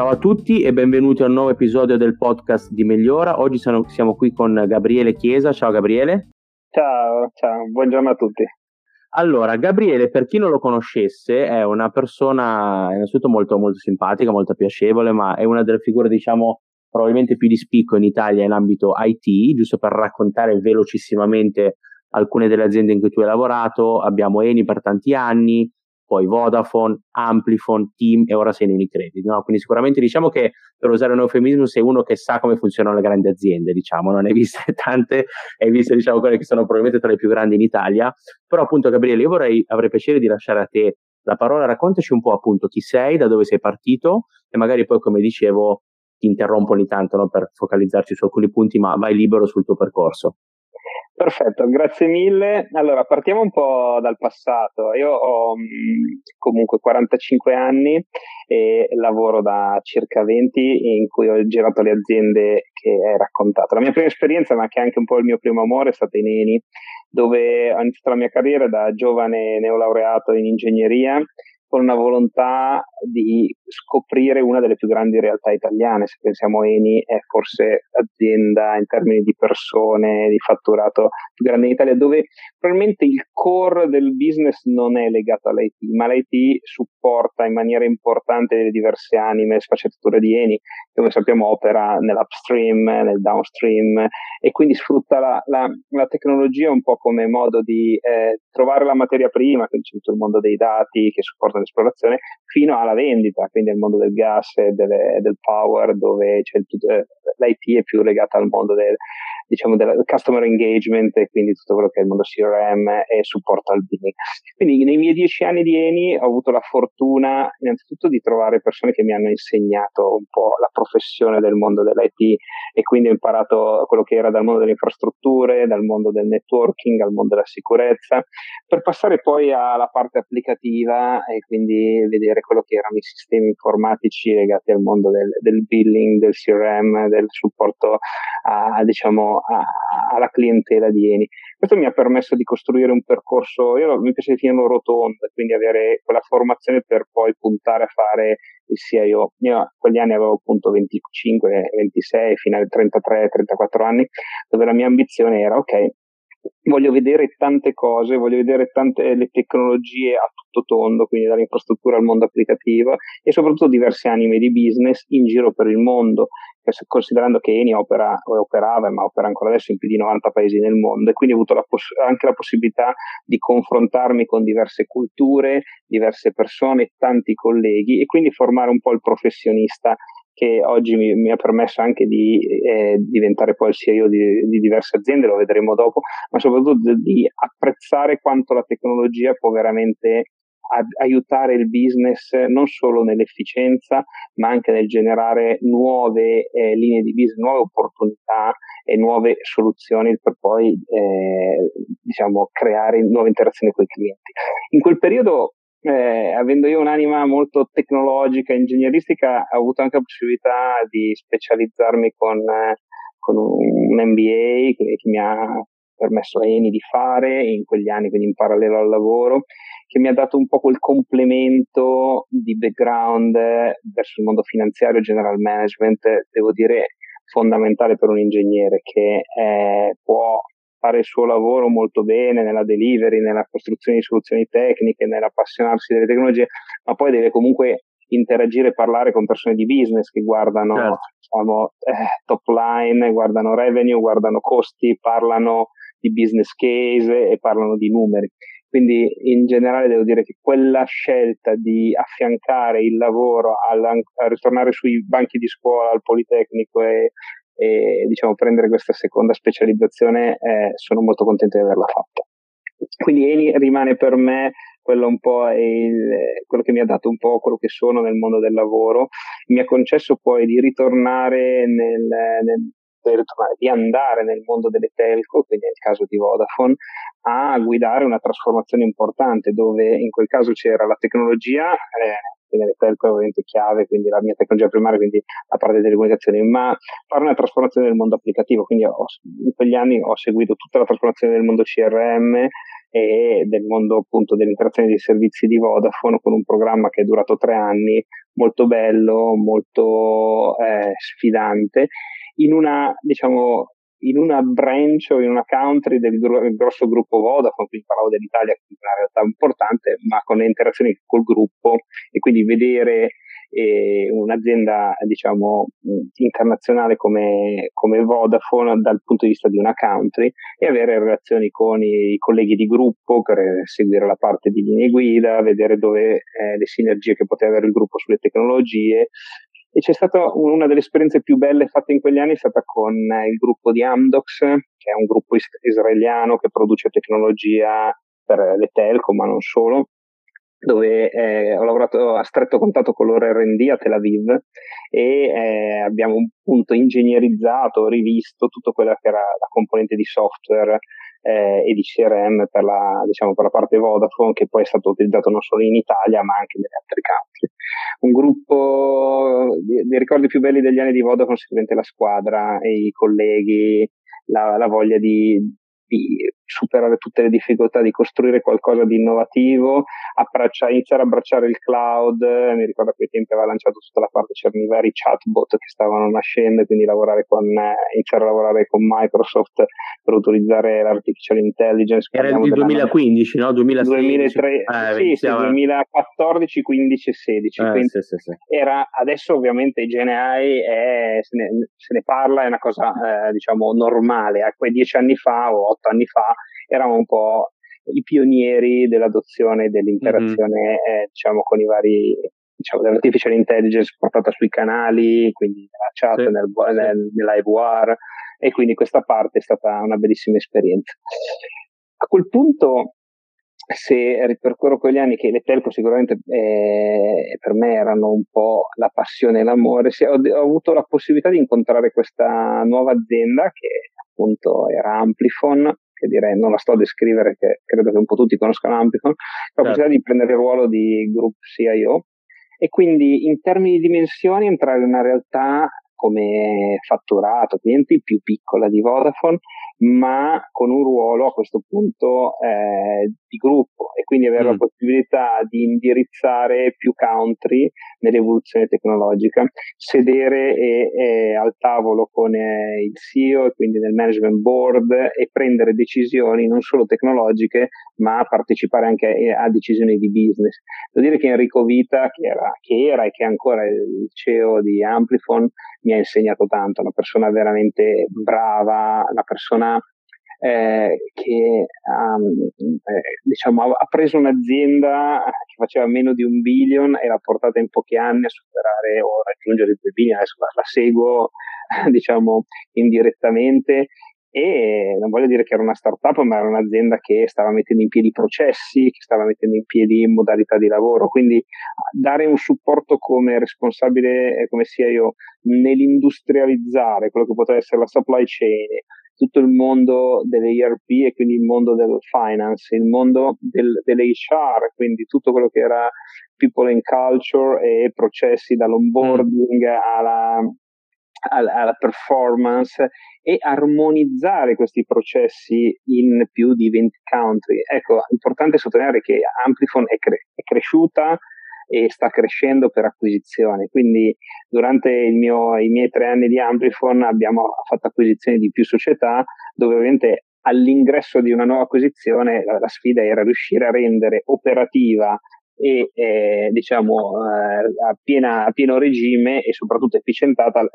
Ciao a tutti e benvenuti a un nuovo episodio del podcast di Migliora. Oggi sono, siamo qui con Gabriele Chiesa. Ciao Gabriele. Ciao, ciao, buongiorno a tutti. Allora, Gabriele, per chi non lo conoscesse, è una persona innanzitutto molto, molto simpatica, molto piacevole, ma è una delle figure, diciamo, probabilmente più di spicco in Italia in ambito IT, giusto per raccontare velocissimamente alcune delle aziende in cui tu hai lavorato. Abbiamo Eni per tanti anni, poi Vodafone, Amplifon, Team e ora sei in Unicredit. No? Quindi sicuramente diciamo che per usare un eufemismo sei uno che sa come funzionano le grandi aziende, diciamo, non hai viste tante, hai visto diciamo quelle che sono probabilmente tra le più grandi in Italia, però appunto Gabriele io vorrei, avrei piacere di lasciare a te la parola, raccontaci un po' appunto chi sei, da dove sei partito e magari poi come dicevo ti interrompo ogni tanto no, per focalizzarci su alcuni punti, ma vai libero sul tuo percorso. Perfetto, grazie mille. Allora, partiamo un po' dal passato. Io ho mm, comunque 45 anni e lavoro da circa 20 in cui ho girato le aziende che hai raccontato. La mia prima esperienza, ma che è anche un po' il mio primo amore, è stata in Eni, dove ho iniziato la mia carriera da giovane neolaureato in ingegneria con una volontà di scoprire una delle più grandi realtà italiane. Se pensiamo a Eni, è forse l'azienda in termini di persone, di fatturato più grande in Italia, dove probabilmente il core del business non è legato all'IT, ma l'IT supporta in maniera importante le diverse anime e sfaccettature di Eni, che come sappiamo opera nell'upstream, nel downstream e quindi sfrutta la, la, la tecnologia un po' come modo di eh, trovare la materia prima, quindi c'è tutto il mondo dei dati che supporta l'esplorazione, fino alla vendita, quindi al mondo del gas e delle, del power, dove il, l'IT è più legata al mondo del, diciamo, del customer engagement e quindi tutto quello che è il mondo CRM e supporto al billing. Quindi nei miei dieci anni di Eni ho avuto la fortuna innanzitutto di trovare persone che mi hanno insegnato un po' la professione del mondo dell'IT e quindi ho imparato quello che era dal mondo delle infrastrutture, dal mondo del networking, al mondo della sicurezza, per passare poi alla parte applicativa e quindi vedere quello che erano i sistemi informatici legati al mondo del, del billing, del CRM, del supporto a, diciamo, a, alla clientela di Eni. Questo mi ha permesso di costruire un percorso, io mi piace definirlo rotondo, quindi avere quella formazione per poi puntare a fare il CIO. Io a quegli anni avevo appunto 25, 26, fino ai 33, 34 anni, dove la mia ambizione era, ok, voglio vedere tante cose, voglio vedere tante le tecnologie a tutto tondo, quindi dall'infrastruttura al mondo applicativo e soprattutto diverse anime di business in giro per il mondo, considerando che Eni opera, operava, ma opera ancora adesso in più di 90 paesi nel mondo e quindi ho avuto la poss- anche la possibilità di confrontarmi con diverse culture, diverse persone, tanti colleghi e quindi formare un po' il professionista che oggi mi, mi ha permesso anche di eh, diventare poi il CEO di, di, diverse aziende, lo vedremo dopo, ma soprattutto di apprezzare quanto la tecnologia può veramente aiutare il business non solo nell'efficienza, ma anche nel generare nuove eh, linee di business, nuove opportunità e nuove soluzioni per poi eh, diciamo, creare nuove interazioni con i clienti. In quel periodo eh, avendo io un'anima molto tecnologica, ingegneristica, ho avuto anche la possibilità di specializzarmi con, eh, con un MBA che, che, mi ha permesso a Eni di fare in quegli anni, quindi in parallelo al lavoro, che mi ha dato un po' quel complemento di background verso il mondo finanziario general management, devo dire fondamentale per un ingegnere che eh, può fare il suo lavoro molto bene nella delivery, nella costruzione di soluzioni tecniche, nell'appassionarsi delle tecnologie, ma poi deve comunque interagire e parlare con persone di business che guardano certo. diciamo, eh, top line, guardano revenue, guardano costi, parlano di business case e parlano di numeri. Quindi in generale devo dire che quella scelta di affiancare il lavoro al, a ritornare sui banchi di scuola, al Politecnico e, e diciamo, prendere questa seconda specializzazione eh, sono molto contento di averla fatta. Quindi Eni rimane per me quello, un po il, quello che mi ha dato un po' quello che sono nel mondo del lavoro, mi ha concesso poi di ritornare nel, nel di andare nel mondo delle telco, quindi nel caso di Vodafone, a guidare una trasformazione importante dove in quel caso c'era la tecnologia, eh, le telco è ovviamente chiave, quindi la mia tecnologia primaria, quindi la parte delle telecomunicazioni, ma fare una trasformazione del mondo applicativo, quindi ho, in quegli anni ho seguito tutta la trasformazione del mondo CRM e del mondo appunto dell'interazione dei servizi di Vodafone con un programma che è durato tre anni molto bello, molto eh, sfidante, in una, diciamo, in una branch o in una country del, gro- del grosso gruppo Vodafone, quindi parlavo dell'Italia che è una realtà importante, ma con le interazioni col gruppo e quindi vedere eh, un'azienda diciamo internazionale come, come, Vodafone dal punto di vista di una country e avere relazioni con i colleghi di gruppo per seguire la parte di linee guida, vedere dove eh, le sinergie che poteva avere il gruppo sulle tecnologie, e c'è stata una delle esperienze più belle fatte in quegli anni è stata con il gruppo di Amdocs, che è un gruppo is- israeliano che produce tecnologia per le telco, ma non solo, dove eh, ho lavorato a stretto contatto con loro R&D a Tel Aviv e eh, abbiamo appunto ingegnerizzato, rivisto tutto quello che era la componente di software eh, e di CRM per la, diciamo, per la parte Vodafone che poi è stato utilizzato non solo in Italia ma anche nelle altre country. Un gruppo dei ricordi più belli degli anni di Vodafone sicuramente la squadra e i colleghi, la, la voglia di, di superare tutte le difficoltà, di costruire qualcosa di innovativo, iniziare a abbracciare il cloud, mi ricordo che ai tempi aveva lanciato tutta la parte, c'erano i vari chatbot che stavano nascendo, quindi lavorare con, eh, iniziare a lavorare con Microsoft per utilizzare l'artificial intelligence. Era il 2015, no? 2016. 2003, eh, sì, sì, 2014, 15 e 16. Eh, sì, sì, sì. Era, adesso ovviamente GenAI è, se, ne, se ne parla, è una cosa eh, diciamo normale, a quei dieci anni fa o otto anni fa eravamo un po' i pionieri dell'adozione e dell'interazione mm-hmm. eh, diciamo con i vari diciamo dell'artificial intelligence portata sui canali quindi nella chat sì, nel, sì. nel, nell'IVR e quindi questa parte è stata una bellissima esperienza a quel punto se ripercorro quegli anni che le telco sicuramente eh, per me erano un po' la passione e l'amore, ho, ho, avuto la possibilità di incontrare questa nuova azienda che appunto era Amplifon, che direi non la sto a descrivere, che credo che un po' tutti conoscano Amplifon, la possibilità certo. di prendere il ruolo di group CIO e quindi in termini di dimensioni entrare in una realtà come fatturato, clienti più piccola di Vodafone, ma con un ruolo a questo punto eh, di gruppo e quindi avere mm. la possibilità di indirizzare più country nell'evoluzione tecnologica, sedere e, e al tavolo con eh, il CEO e quindi nel management board e prendere decisioni non solo tecnologiche ma partecipare anche a, a decisioni di business. Devo dire che Enrico Vita, che era, che era e che è ancora il CEO di Amplifon, mi ha insegnato tanto, una persona veramente brava, una persona eh, che um, eh, diciamo, ha, preso un'azienda che faceva meno di un billion e l'ha portata in pochi anni a superare o raggiungere il 2 billion, adesso la, la seguo diciamo indirettamente. E non voglio dire che era una startup, ma era un'azienda che stava mettendo in piedi processi, che stava mettendo in piedi modalità di lavoro, quindi dare un supporto come responsabile, eh, come sia io, nell'industrializzare quello che poteva essere la supply chain, tutto il mondo delle ERP e quindi il mondo del finance, il mondo del, dell'HR, quindi tutto quello che era people and culture e processi dall'onboarding mm. alla, alla performance e armonizzare questi processi in più di 20 country. Ecco, è importante sottolineare che Amplifon è, cre- è cresciuta e sta crescendo per acquisizione. Quindi durante mio, i miei tre anni di Amplifon abbiamo fatto acquisizioni di più società dove ovviamente all'ingresso di una nuova acquisizione la, la sfida era riuscire a rendere operativa e eh, diciamo eh, a, piena, a, pieno regime e soprattutto efficientata eh,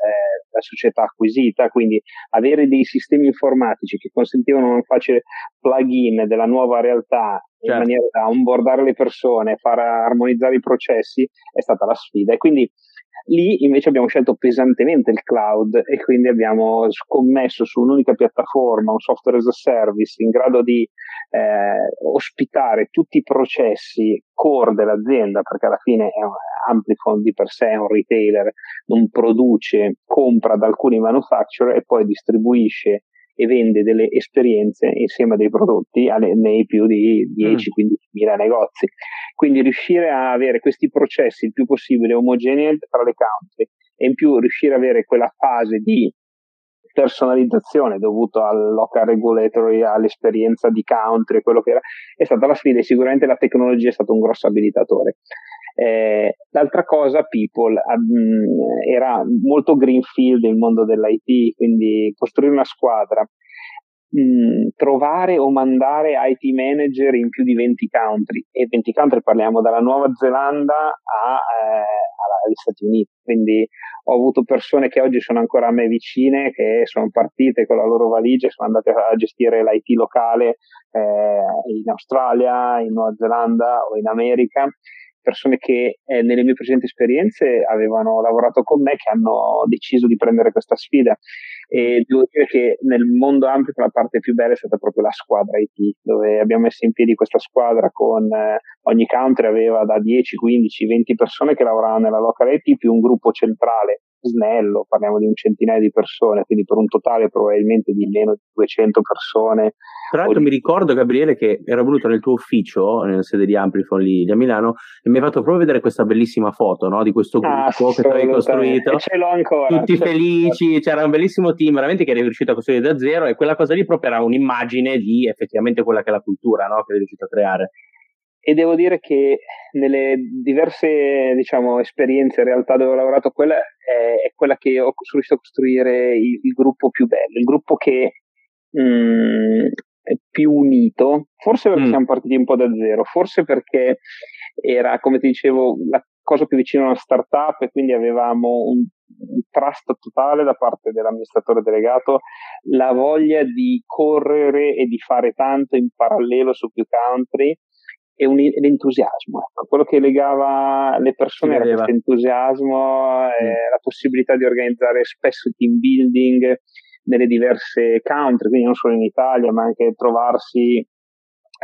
la società acquisita, quindi avere dei sistemi informatici che consentivano un facile plugin della nuova realtà in certo. maniera da onboardare le persone, far armonizzare i processi è stata la sfida e quindi Lì invece abbiamo scelto pesantemente il cloud e quindi abbiamo scommesso su un'unica piattaforma, un software as a service in grado di eh, ospitare tutti i processi core dell'azienda, perché alla fine è un Amplifon di per sé è un retailer, non produce, compra da alcuni manufacturer e poi distribuisce e vende delle esperienze insieme a dei prodotti alle, nei più di 10-15 mm. mila negozi. Quindi riuscire a avere questi processi il più possibile omogenei tra le country e in più riuscire ad avere quella fase di personalizzazione dovuto al local regulatory, all'esperienza di country, quello che era, è stata la sfida e sicuramente la tecnologia è stato un grosso abilitatore. Eh, l'altra cosa, People, um, era molto greenfield il mondo dell'IT, quindi costruire una squadra, mh, trovare o mandare IT manager in più di 20 country, e 20 country parliamo dalla Nuova Zelanda a, eh, agli Stati Uniti, quindi ho avuto persone che oggi sono ancora a me vicine, che sono partite con la loro valigia e sono andate a gestire l'IT locale eh, in Australia, in Nuova Zelanda o in America persone che eh, nelle mie precedenti esperienze avevano lavorato con me che hanno deciso di prendere questa sfida. E devo dire che nel mondo ampio la parte più bella è stata proprio la squadra IT dove abbiamo messo in piedi questa squadra con eh, ogni country aveva da 10, 15, 20 persone che lavoravano nella local IT più un gruppo centrale snello, parliamo di un centinaio di persone, quindi per un totale probabilmente di meno di 200 persone. Tra l'altro mi ricordo Gabriele che era venuto nel tuo ufficio, nella sede di Amplifon lì, lì a Milano, e mi hai fatto proprio vedere questa bellissima foto no? di questo gruppo che tu hai costruito. Ce l'ho ancora. Tutti felici, c'era un bellissimo team veramente che eri riuscito a costruire da zero e quella cosa lì proprio era un'immagine di effettivamente quella che è la cultura no? che eri riuscito a creare e devo dire che nelle diverse diciamo, esperienze in realtà dove ho lavorato quella è, è quella che ho riuscito a costruire il, il, gruppo più bello, il gruppo che mh, mm, è più unito, forse perché mm. siamo partiti un po' da zero, forse perché era, come ti dicevo, la cosa più vicina a una startup e quindi avevamo un, un trust totale da parte dell'amministratore delegato, la voglia di correre e di fare tanto in parallelo su più country e un, l'entusiasmo. Ecco. Quello che legava le persone era questo entusiasmo, eh, mm. la possibilità di organizzare spesso team building nelle diverse country, quindi non solo in Italia, ma anche trovarsi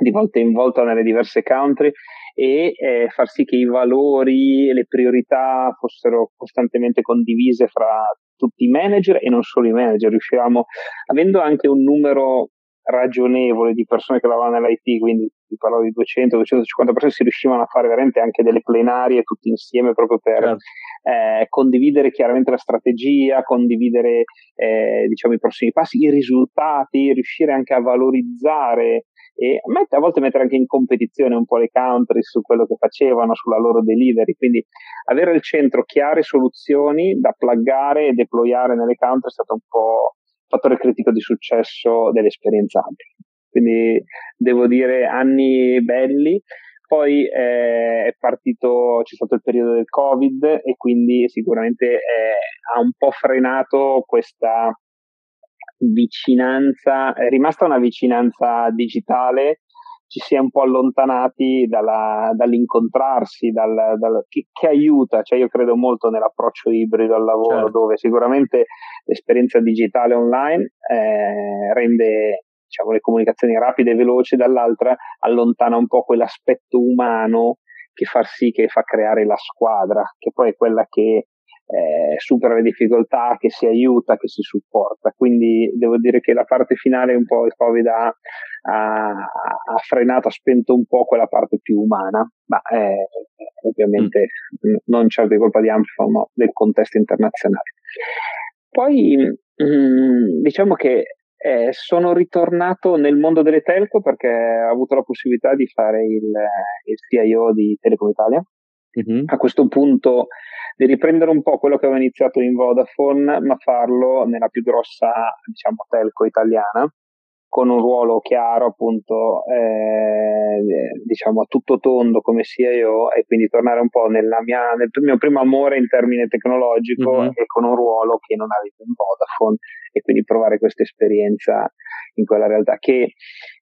di volta in volta nelle diverse country e eh, far sì che i valori e le priorità fossero costantemente condivise fra tutti i manager e non solo i manager. Riuscivamo, avendo anche un numero ragionevole di persone che lavoravano nell'IT, quindi si parlava di 200-250 persone, si riuscivano a fare veramente anche delle plenarie tutti insieme proprio per certo. eh, condividere chiaramente la strategia, condividere eh, diciamo, i prossimi passi, i risultati, riuscire anche a valorizzare e a volte mettere anche in competizione un po' le country su quello che facevano, sulla loro delivery, quindi avere al centro chiare soluzioni da pluggare e deployare nelle country è stato un po' fattore critico di successo dell'esperienza ampia. Quindi devo dire anni belli. Poi eh, è partito, c'è stato il periodo del Covid e quindi sicuramente eh, ha un po' frenato questa vicinanza, è rimasta una vicinanza digitale ci si è un po' allontanati dalla, dall'incontrarsi, dal, dal, che, che, aiuta, cioè io credo molto nell'approccio ibrido al lavoro certo. dove sicuramente l'esperienza digitale online eh, rende diciamo, le comunicazioni rapide e veloci, dall'altra allontana un po' quell'aspetto umano che fa sì che fa creare la squadra, che poi è quella che eh, supera le difficoltà, che si aiuta, che si supporta. Quindi devo dire che la parte finale un po' il Covid ha, ha, ha frenato, ha spento un po' quella parte più umana, ma eh, ovviamente mm. non certo di colpa di Amplify, ma del contesto internazionale. Poi mh, mm, diciamo che eh, sono ritornato nel mondo delle telco perché ho avuto la possibilità di fare il, il CIO di Telecom Italia. Mm-hmm. A questo punto di riprendere un po' quello che avevo iniziato in Vodafone, ma farlo nella più grossa, diciamo, telco italiana, con un ruolo chiaro, appunto, eh, diciamo, a tutto tondo come CIO e quindi tornare un po' nella mia, nel mio primo amore in termine tecnologico mm-hmm. e con un ruolo che non avevo in Vodafone e quindi provare questa esperienza in quella realtà che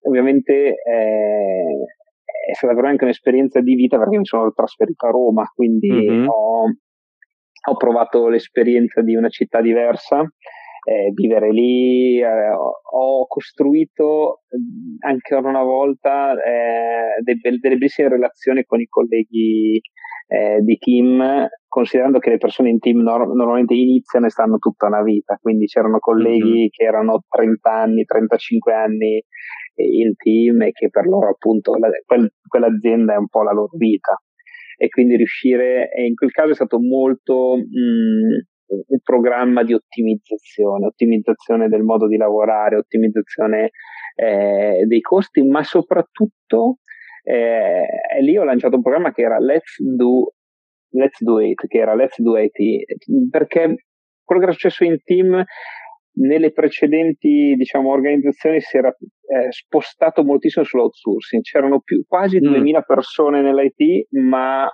ovviamente eh, è stata veramente un'esperienza di vita perché mi sono trasferito a Roma, quindi mm-hmm. ho, ho provato l'esperienza di una città diversa, eh, vivere lì, eh, ho costruito anche una volta eh, delle, delle bellissime relazioni con i colleghi eh, di team, considerando che le persone in team nor- normalmente iniziano e stanno tutta una vita, quindi c'erano colleghi mm-hmm. che erano 30 anni, 35 anni in team e che per loro appunto la, quel, quell'azienda è un po' la loro vita e quindi riuscire, e in quel caso è stato molto mh, un programma di ottimizzazione, ottimizzazione del modo di lavorare, ottimizzazione eh, dei costi, ma soprattutto eh, lì ho lanciato un programma che era Let's Do Let's Do It, che era Let's Do IT, perché quello che era successo in team nelle precedenti diciamo, organizzazioni si era eh, spostato moltissimo sull'outsourcing, c'erano più, quasi mm. 2000 persone nell'IT, ma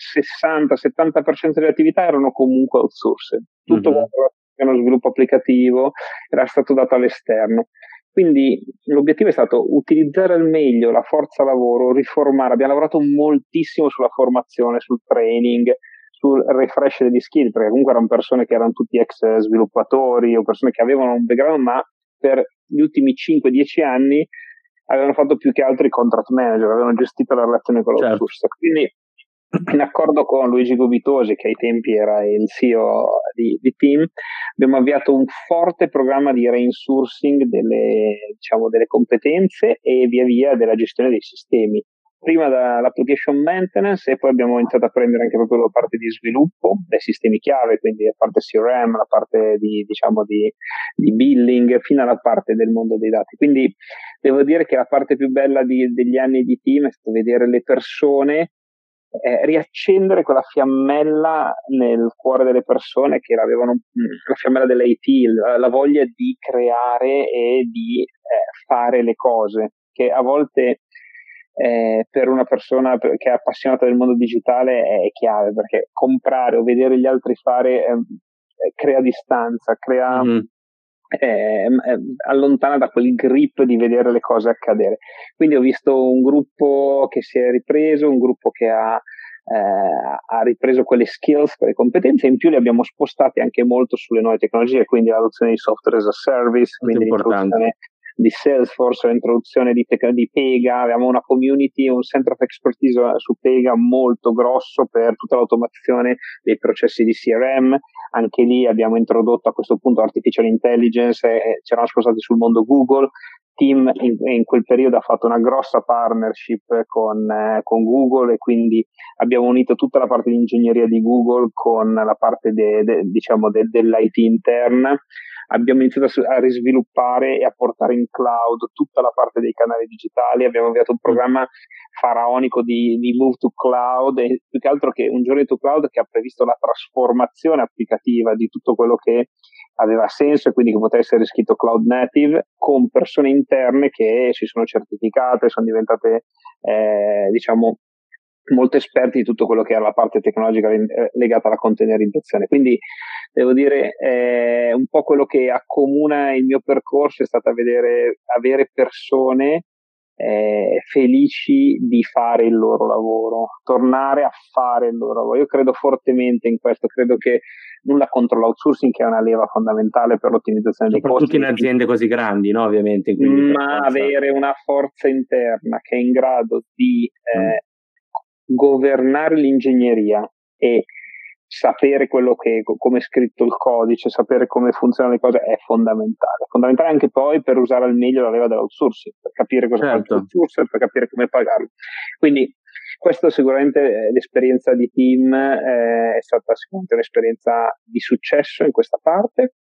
60-70% delle attività erano comunque outsourced. Tutto mm-hmm. lo sviluppo applicativo era stato dato all'esterno. Quindi l'obiettivo è stato utilizzare al meglio la forza lavoro, riformare. Abbiamo lavorato moltissimo sulla formazione, sul training, sul refresh degli skill, perché comunque erano persone che erano tutti ex sviluppatori o persone che avevano un background, ma per gli ultimi 5-10 anni avevano fatto più che altro i contract manager, avevano gestito la relazione con. Certo. Quindi in accordo con Luigi Gubitosi, che ai tempi era il CEO di, di Team, abbiamo avviato un forte programma di reinsourcing delle, diciamo, delle competenze e via via della gestione dei sistemi. Prima dall'application maintenance e poi abbiamo iniziato a prendere anche proprio la parte di sviluppo dei sistemi chiave, quindi la parte CRM, la parte di, diciamo, di, di billing, fino alla parte del mondo dei dati. Quindi devo dire che la parte più bella di, degli anni di team è stato vedere le persone eh, riaccendere quella fiammella nel cuore delle persone che avevano mm, la fiammella dell'IT, la, la voglia di creare e di eh, fare le cose, che a volte eh, per una persona che è appassionata del mondo digitale è chiave, perché comprare o vedere gli altri fare ehm, eh, crea distanza, crea... Mm-hmm. Eh, allontana da quel grip di vedere le cose accadere. Quindi ho visto un gruppo che si è ripreso, un gruppo che ha, eh, ha ripreso quelle skills, quelle competenze, in più li abbiamo spostati anche molto sulle nuove tecnologie, quindi l'adozione di software as a service, quindi l'introduzione di Salesforce, l'introduzione di, di, Pega, abbiamo una community, un center of expertise su Pega molto grosso per tutta l'automazione dei processi di CRM, anche lì abbiamo introdotto a questo punto artificial intelligence, e ci eravamo spostati sul mondo Google, Team in, in, quel periodo ha fatto una grossa partnership con, eh, con, Google e quindi abbiamo unito tutta la parte di ingegneria di Google con la parte de, de, diciamo de, dell'IT interna abbiamo iniziato a, a, risviluppare e a portare in cloud tutta la parte dei canali digitali, abbiamo avviato un mm. programma faraonico di, di Move to Cloud e più che altro che un Journey to Cloud che ha previsto la trasformazione applicativa di tutto quello che aveva senso e quindi che poteva essere scritto cloud native con persone interne che si sono certificate, sono diventate eh, diciamo molto esperti di tutto quello che era la parte tecnologica eh, legata alla containerizzazione. Quindi devo dire, eh, un po' quello che accomuna il mio percorso è stato vedere, avere persone eh, felici di fare il loro lavoro, tornare a fare il loro lavoro. Io credo fortemente in questo, credo che nulla contro l'outsourcing che è una leva fondamentale per l'ottimizzazione dei costi. Soprattutto in aziende così grandi, no? ovviamente. Ma avere una forza interna che è in grado di eh, mm. Governare l'ingegneria e sapere quello che, come è scritto il codice, sapere come funzionano le cose è fondamentale. Fondamentale anche poi per usare al meglio la leva dell'outsourcing, per capire cosa certo. fa l'outsourcer, per capire come pagarlo. Quindi questo sicuramente eh, l'esperienza di team eh, è stata sicuramente un'esperienza di successo in questa parte.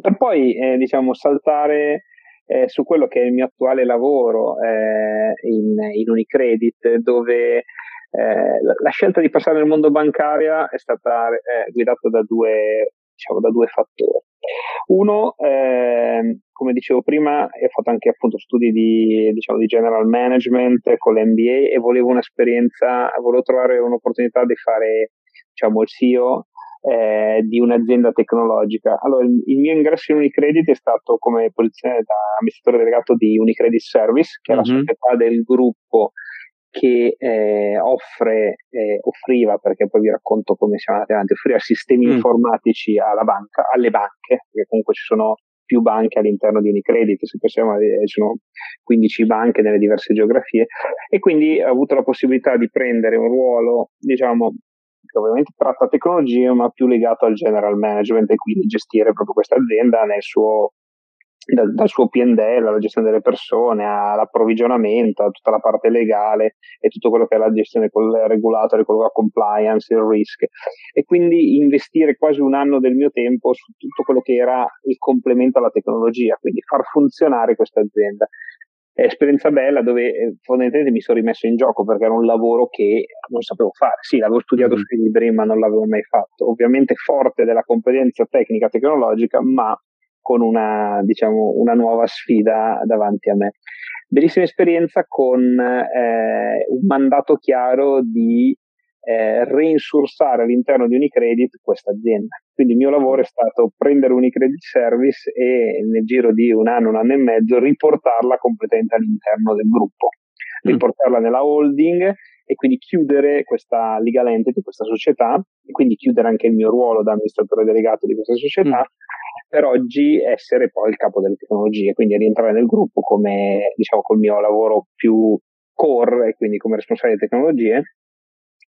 Per poi eh, diciamo saltare eh, su quello che è il mio attuale lavoro eh, in, in Unicredit, dove eh, la, la, scelta di passare nel mondo bancario è stata eh, guidata da due, diciamo, da due fattori. Uno, eh, come dicevo prima, ho fatto anche appunto studi di, diciamo, di general management con l'MBA e volevo un'esperienza, volevo trovare un'opportunità di fare diciamo, il CEO eh, di un'azienda tecnologica. Allora, il, il, mio ingresso in Unicredit è stato come posizione da amministratore delegato di Unicredit Service, che è mm-hmm. la mhm. società del gruppo che eh, offre, eh, offriva, perché poi vi racconto come siamo andati avanti, offriva sistemi mm. informatici alla banca, alle banche, perché comunque ci sono più banche all'interno di Unicredit, se possiamo, eh, ci sono 15 banche nelle diverse geografie, e quindi ho avuto la possibilità di prendere un ruolo, diciamo, che ovviamente tratta tecnologie, ma più legato al general management e quindi gestire proprio questa azienda nel suo dal, dal suo PNL alla gestione delle persone, all'approvvigionamento, a tutta la parte legale e tutto quello che è la gestione con il regulatore, con la compliance, il risk. E quindi investire quasi un anno del mio tempo su tutto quello che era il complemento alla tecnologia, quindi far funzionare questa azienda. è esperienza bella dove eh, fondamentalmente mi sono rimesso in gioco perché era un lavoro che non sapevo fare. Sì, l'avevo studiato mm. sui libri, ma non l'avevo mai fatto. Ovviamente forte della competenza tecnica tecnologica, ma con una, diciamo, una nuova sfida davanti a me. Bellissima esperienza con eh, un mandato chiaro di eh, reinsursare all'interno di Unicredit questa azienda. Quindi il mio lavoro è stato prendere Unicredit Service e nel giro di un anno, un anno e mezzo riportarla completamente all'interno del gruppo, mm. riportarla nella holding e quindi chiudere questa legal entity, questa società, e quindi chiudere anche il mio ruolo da amministratore delegato di questa società, mm. Per oggi essere poi il capo delle tecnologie, quindi rientrare nel gruppo come, diciamo, col mio lavoro più core quindi come responsabile di tecnologie.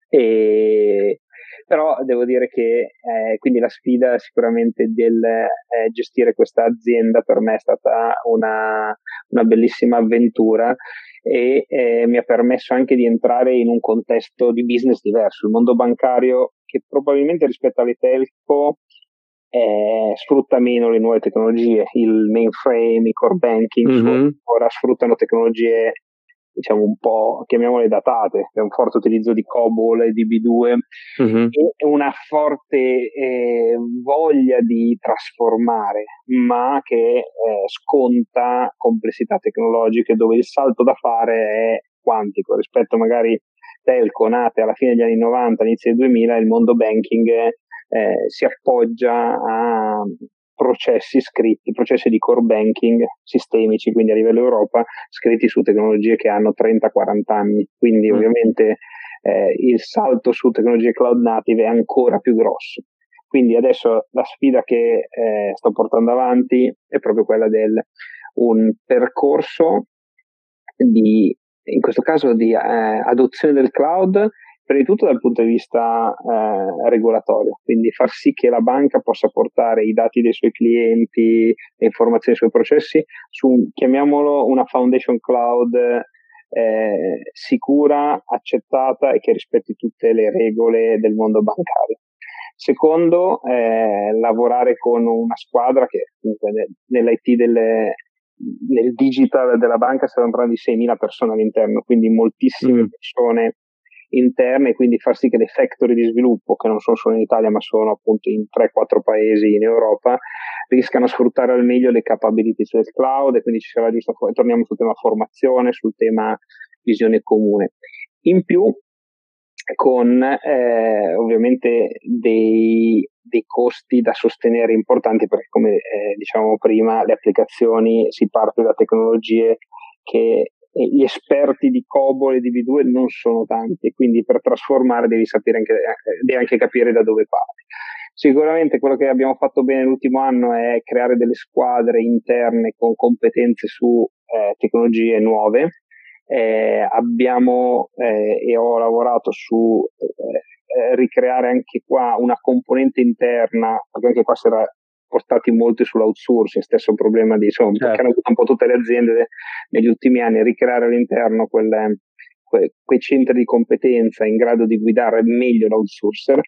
E, però devo dire che eh, quindi la sfida sicuramente del eh, gestire questa azienda per me è stata una, una bellissima avventura e eh, mi ha permesso anche di entrare in un contesto di business diverso, il mondo bancario che probabilmente rispetto alle telco eh, sfrutta meno le nuove tecnologie, il mainframe, i core banking, mm-hmm. ora sfruttano tecnologie diciamo un po', chiamiamole datate, è un forte utilizzo di COBOL e di B2 mm-hmm. e una forte eh, voglia di trasformare, ma che eh, sconta complessità tecnologiche dove il salto da fare è quantico rispetto magari telco nate alla fine degli anni 90, inizio del 2000, il mondo banking eh, si appoggia a processi scritti, processi di core banking sistemici, quindi a livello Europa, scritti su tecnologie che hanno 30-40 anni. Quindi mm. ovviamente eh, il salto su tecnologie cloud native è ancora più grosso. Quindi adesso la sfida che eh, sto portando avanti è proprio quella del un percorso di, in questo caso, di eh, adozione del cloud prima di tutto dal punto di vista eh, regolatorio, quindi far sì che la banca possa portare i dati dei suoi clienti, le informazioni suoi processi su, chiamiamolo, una foundation cloud eh, sicura, accettata e che rispetti tutte le regole del mondo bancario. Secondo, eh, lavorare con una squadra che comunque nell'IT delle, nel digital della banca stiamo parlando di 6.000 persone all'interno, quindi moltissime mm. persone interne e quindi far sì che le factory di sviluppo, che non sono solo in Italia ma sono appunto in 3-4 paesi in Europa, riescano a sfruttare al meglio le capabilities del cloud e quindi ci sarà giusto, torniamo sul tema formazione, sul tema visione comune. In più, con eh, ovviamente dei, dei, costi da sostenere importanti perché come eh, diciamo prima le applicazioni si parte da tecnologie che gli esperti di COBOL e di V2 non sono tanti, quindi per trasformare devi sapere anche, eh, devi anche capire da dove parti. Sicuramente quello che abbiamo fatto bene l'ultimo anno è creare delle squadre interne con competenze su eh, tecnologie nuove. Eh, abbiamo eh, e ho lavorato su eh, eh, ricreare anche qua una componente interna, perché anche qua si era portati molto sull'outsourcing, stesso problema di, insomma, certo. che hanno avuto un po' tutte le aziende negli ultimi anni, ricreare all'interno quelle, que, quei centri di competenza in grado di guidare meglio l'outsourcer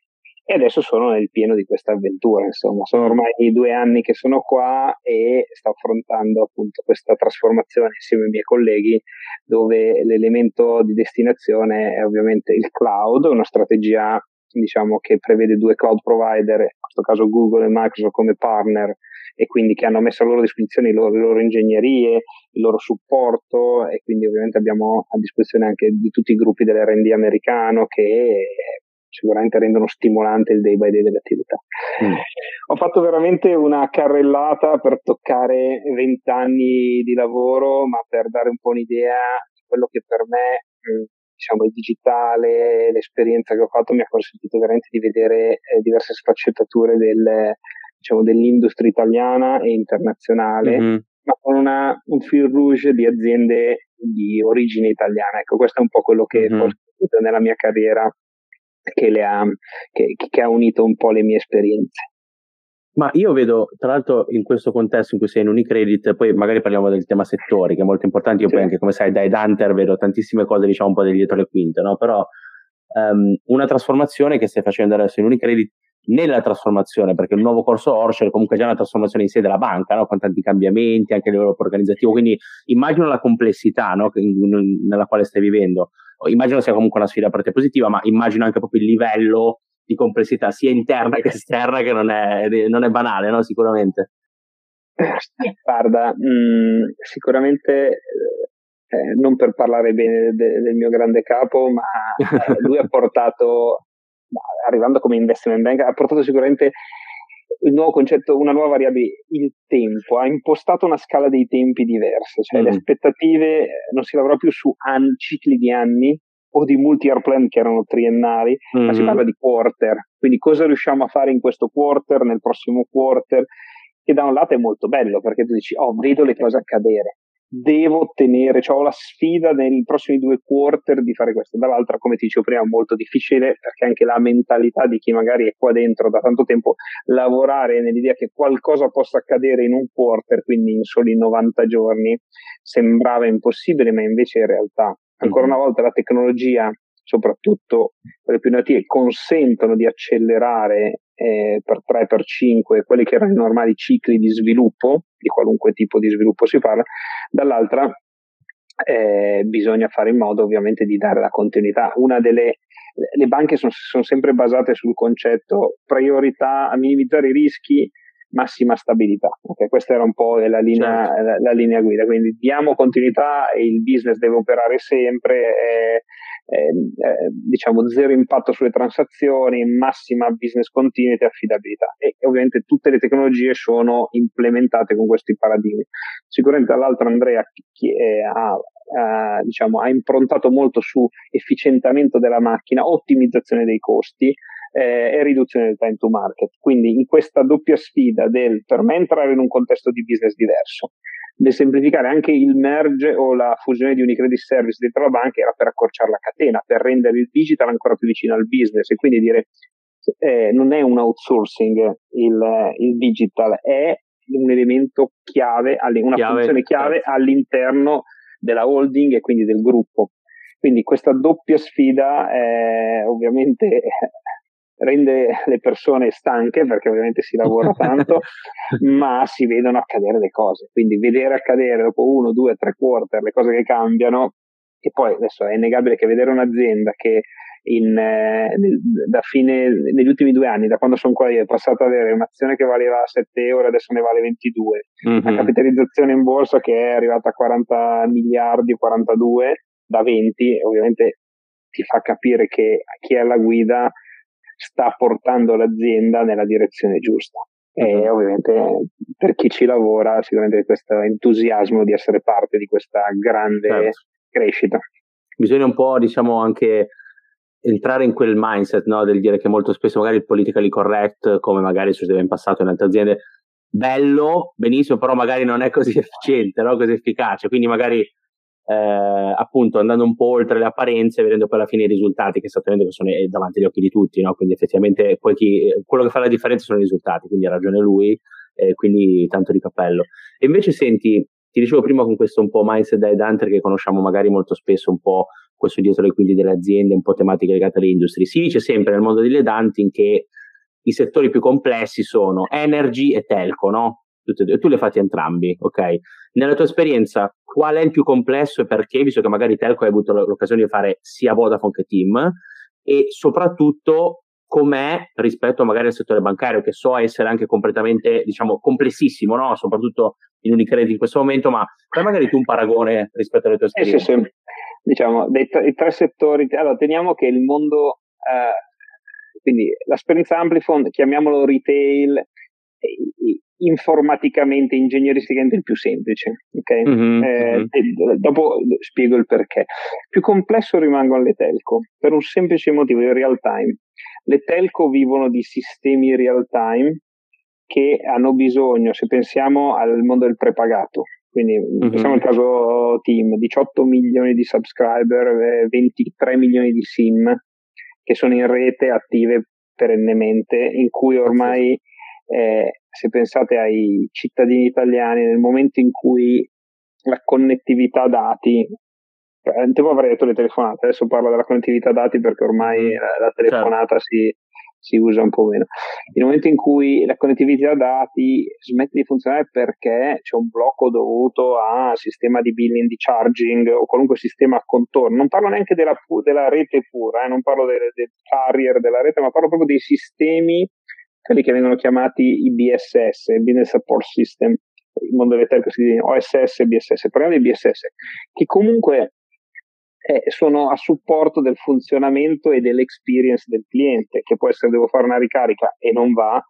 e adesso sono nel pieno di questa avventura, insomma, sono ormai due anni che sono qua e sto affrontando appunto questa trasformazione insieme ai miei colleghi dove l'elemento di destinazione è ovviamente il cloud, una strategia diciamo, che prevede due cloud provider, in questo caso Google e Microsoft come partner, e quindi che hanno messo a loro disposizione le loro, le loro ingegnerie, il loro supporto e quindi ovviamente abbiamo a disposizione anche di tutti i gruppi dell'R&D americano che sicuramente rendono stimolante il day by day delle attività. Mm. Ho fatto veramente una carrellata per toccare vent'anni di lavoro, ma per dare un po' un'idea di quello che per me mm, diciamo, il digitale, l'esperienza che ho fatto mi ha consentito veramente di vedere eh, diverse sfaccettature del, diciamo, dell'industria italiana e internazionale, mm-hmm. ma con una, un fil rouge di aziende di origine italiana. Ecco, questo è un po' quello che mm-hmm. ho scritto nella mia carriera che, ha, che, che ha unito un po' le mie esperienze. Ma io vedo, tra l'altro, in questo contesto in cui sei in Unicredit, poi magari parliamo del tema settori, che è molto importante. Io sì. poi anche, come sai, da Hunter vedo tantissime cose, diciamo, un po' dietro le quinte, no? Però um, una trasformazione che stai facendo adesso in Unicredit nella trasformazione, perché il nuovo corso Orcher comunque è già una trasformazione in sé della banca, no? con tanti cambiamenti anche a livello organizzativo, quindi immagino la complessità no? nella quale stai vivendo. Immagino sia comunque una sfida per te positiva, ma immagino anche proprio il livello di complessità sia interna che esterna che non è, non è banale, no? sicuramente. Guarda, mh, mm, sicuramente eh, non per parlare bene de- del mio grande capo, ma eh, lui ha portato, arrivando come investment bank, ha portato sicuramente il nuovo concetto, una nuova variabile, il tempo, ha impostato una scala dei tempi diversa, cioè mm. le aspettative eh, non si lavora più su anni, cicli di anni o di multi-year plan che erano triennali, mm. ma si mm. parla di quarter, quindi cosa riusciamo a fare in questo quarter, nel prossimo quarter, che da un lato è molto bello perché tu dici, oh, vedo le cose accadere, devo ottenere, cioè ho la sfida nei prossimi due quarter di fare questo. Dall'altra, come ti dicevo prima, è molto difficile perché anche la mentalità di chi magari è qua dentro da tanto tempo, lavorare nell'idea che qualcosa possa accadere in un quarter, quindi in soli 90 giorni, sembrava impossibile, ma invece in realtà, ancora mm-hmm. una volta, la tecnologia soprattutto quelle più innovative, consentono di accelerare eh, per 3, per 5 quelli che erano i normali cicli di sviluppo, di qualunque tipo di sviluppo si parla, dall'altra eh, bisogna fare in modo ovviamente di dare la continuità. Una delle le banche sono, sono sempre basate sul concetto priorità a minimizzare i rischi, massima stabilità. Okay? Questa era un po' la linea, certo. la, la linea, guida, quindi diamo continuità e il business deve operare sempre. Eh, eh, diciamo zero impatto sulle transazioni, massima business continuity e affidabilità e, e ovviamente tutte le tecnologie sono implementate con questi paradigmi. Sicuramente dall'altro Andrea chi, eh, ha, eh, diciamo, ha improntato molto su efficientamento della macchina, ottimizzazione dei costi, eh, e riduzione del time to market. Quindi in questa doppia sfida del per me entrare in un contesto di business diverso, del semplificare anche il merge o la fusione di Unicredit Service dentro la banca era per accorciare la catena, per rendere il digital ancora più vicino al business e quindi dire eh, non è un outsourcing il, il, digital, è un elemento chiave, una chiave, funzione chiave certo. all'interno della holding e quindi del gruppo. Quindi questa doppia sfida eh, ovviamente rende le persone stanche perché ovviamente si lavora tanto, ma si vedono accadere le cose. Quindi vedere accadere dopo uno, due, tre quarter le cose che cambiano, e poi adesso è innegabile che vedere un'azienda che in, eh, da fine, negli ultimi due anni, da quando sono qua io, è passata ad avere un'azione che valeva 7 euro, adesso ne vale 22, mm-hmm. la capitalizzazione in borsa che è arrivata a 40 miliardi, 42 da 20, ovviamente ti fa capire che chi è alla guida sta portando l'azienda nella direzione giusta. E uh-huh. ovviamente per chi ci lavora, sicuramente questo entusiasmo di essere parte di questa grande certo. crescita. Bisogna un po', diciamo, anche entrare in quel mindset no? del dire che molto spesso magari il politically correct, come magari succedeva in passato in altre aziende, bello, benissimo, però magari non è così efficiente, no? così efficace. Quindi magari eh, appunto andando un po' oltre le apparenze, vedendo poi alla fine i risultati che esattamente sono davanti agli occhi di tutti, no? quindi effettivamente chi, quello che fa la differenza sono i risultati, quindi ha ragione lui, eh, quindi tanto di cappello. E invece senti, ti dicevo prima con questo un po' mindset da headhunter che conosciamo magari molto spesso un po' questo dietro le quinte delle aziende, un po' tematiche legate alle industrie. Si dice sempre nel mondo degli headhunting che i settori più complessi sono energy e telco, no? E tu li hai fatti entrambi, ok? Nella tua esperienza, qual è il più complesso e perché, visto che magari Telco hai avuto l'occasione di fare sia Vodafone che Team, e soprattutto com'è rispetto magari al settore bancario, che so essere anche completamente, diciamo, complessissimo, no? Soprattutto in Unicredit in questo momento, ma fai magari tu un paragone rispetto alle tue esperienze? Eh sì, sì. Diciamo, dei t- tre settori, allora teniamo che il mondo, eh, quindi l'esperienza Amplifon, chiamiamolo retail, informaticamente, ingegneristicamente il più semplice. Okay? Mm-hmm, eh, mm-hmm. dopo spiego il perché. Più complesso rimangono le telco, per un semplice motivo, il real time. Le telco vivono di sistemi real time che hanno bisogno, se pensiamo al mondo del prepagato, quindi mm-hmm. pensiamo al caso Team, 18 milioni di subscriber, 23 eh, milioni di SIM che sono in rete attive perennemente, in cui ormai eh, se pensate ai cittadini italiani, nel momento in cui la connettività dati, un tempo avrei detto le telefonate, adesso parlo della connettività dati perché ormai mm-hmm. la, la telefonata certo. si, si usa un po' meno. Il momento in cui la connettività dati smette di funzionare perché c'è un blocco dovuto a sistema di billing, di charging o qualunque sistema a contorno, non parlo neanche della, della rete pura, eh, non parlo del, del carrier della rete, ma parlo proprio dei sistemi, quelli che vengono chiamati i BSS, Business Support System, il mondo delle telco si dice OSS BSS, parliamo di BSS, che comunque eh, sono a supporto del funzionamento e dell'experience del cliente, che può essere devo fare una ricarica e non va,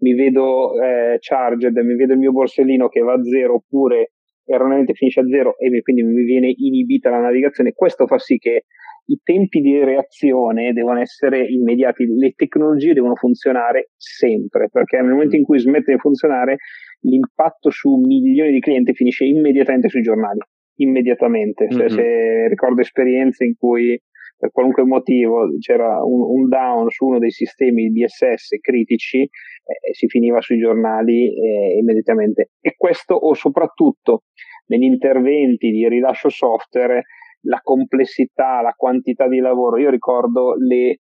mi vedo eh, charged, mi vedo il mio borsellino che va a zero oppure erroneamente finisce a zero e quindi mi viene inibita la navigazione. Questo fa sì che i tempi di reazione devono essere immediati, le tecnologie devono funzionare sempre, perché nel momento in cui smette di funzionare l'impatto su milioni di clienti finisce immediatamente sui giornali immediatamente. Cioè, mm-hmm. se ricordo esperienze in cui per qualunque motivo c'era un, un down su uno dei sistemi BSS critici, eh, si finiva sui giornali eh, immediatamente. E questo o soprattutto negli interventi di rilascio software, la complessità, la quantità di lavoro. Io ricordo le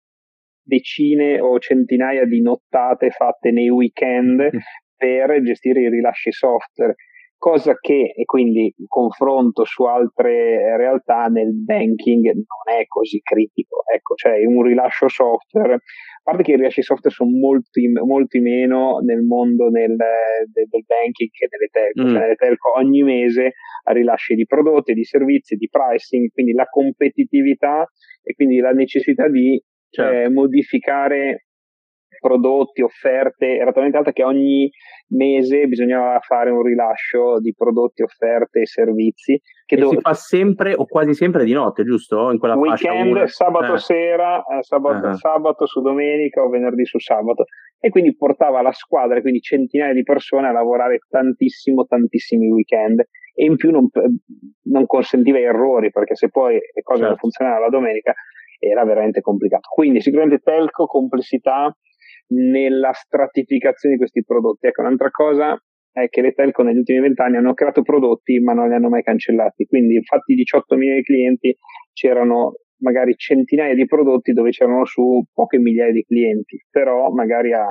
decine o centinaia di nottate fatte nei weekend mm. per gestire i rilasci software cosa che, e quindi confronto su altre realtà nel banking non è così critico. Ecco, cioè un rilascio software, a parte che i rilasci software sono molti, molti meno nel mondo nel, del, del, banking che nelle telco, mm. cioè nelle telco ogni mese rilasci di prodotti, di servizi, di pricing, quindi la competitività e quindi la necessità di certo. eh, modificare prodotti, offerte, era talmente alta che ogni mese bisognava fare un rilascio di prodotti, offerte e servizi. Che dove... si fa sempre o quasi sempre di notte, giusto? In quella Weekend, fascia sabato eh. sera, eh, sabato, uh-huh. sabato su domenica o venerdì su sabato. E quindi portava la squadra, quindi centinaia di persone a lavorare tantissimo, tantissimi weekend e in più non, non consentiva errori perché se poi le cose certo. non funzionavano la domenica era veramente complicato. Quindi sicuramente telco, complessità, nella stratificazione di questi prodotti. Ecco, un'altra cosa è che le telco negli ultimi vent'anni hanno creato prodotti ma non li hanno mai cancellati. Quindi, infatti, 18 milioni di clienti c'erano magari centinaia di prodotti dove c'erano su poche migliaia di clienti, però magari a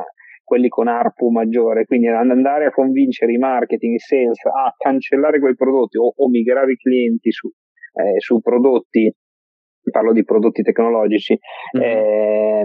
quelli con ARPU maggiore, quindi andare a convincere i marketing, i sales a cancellare quei prodotti o, o migrare i clienti su, eh, su prodotti parlo di prodotti tecnologici, mm-hmm. eh,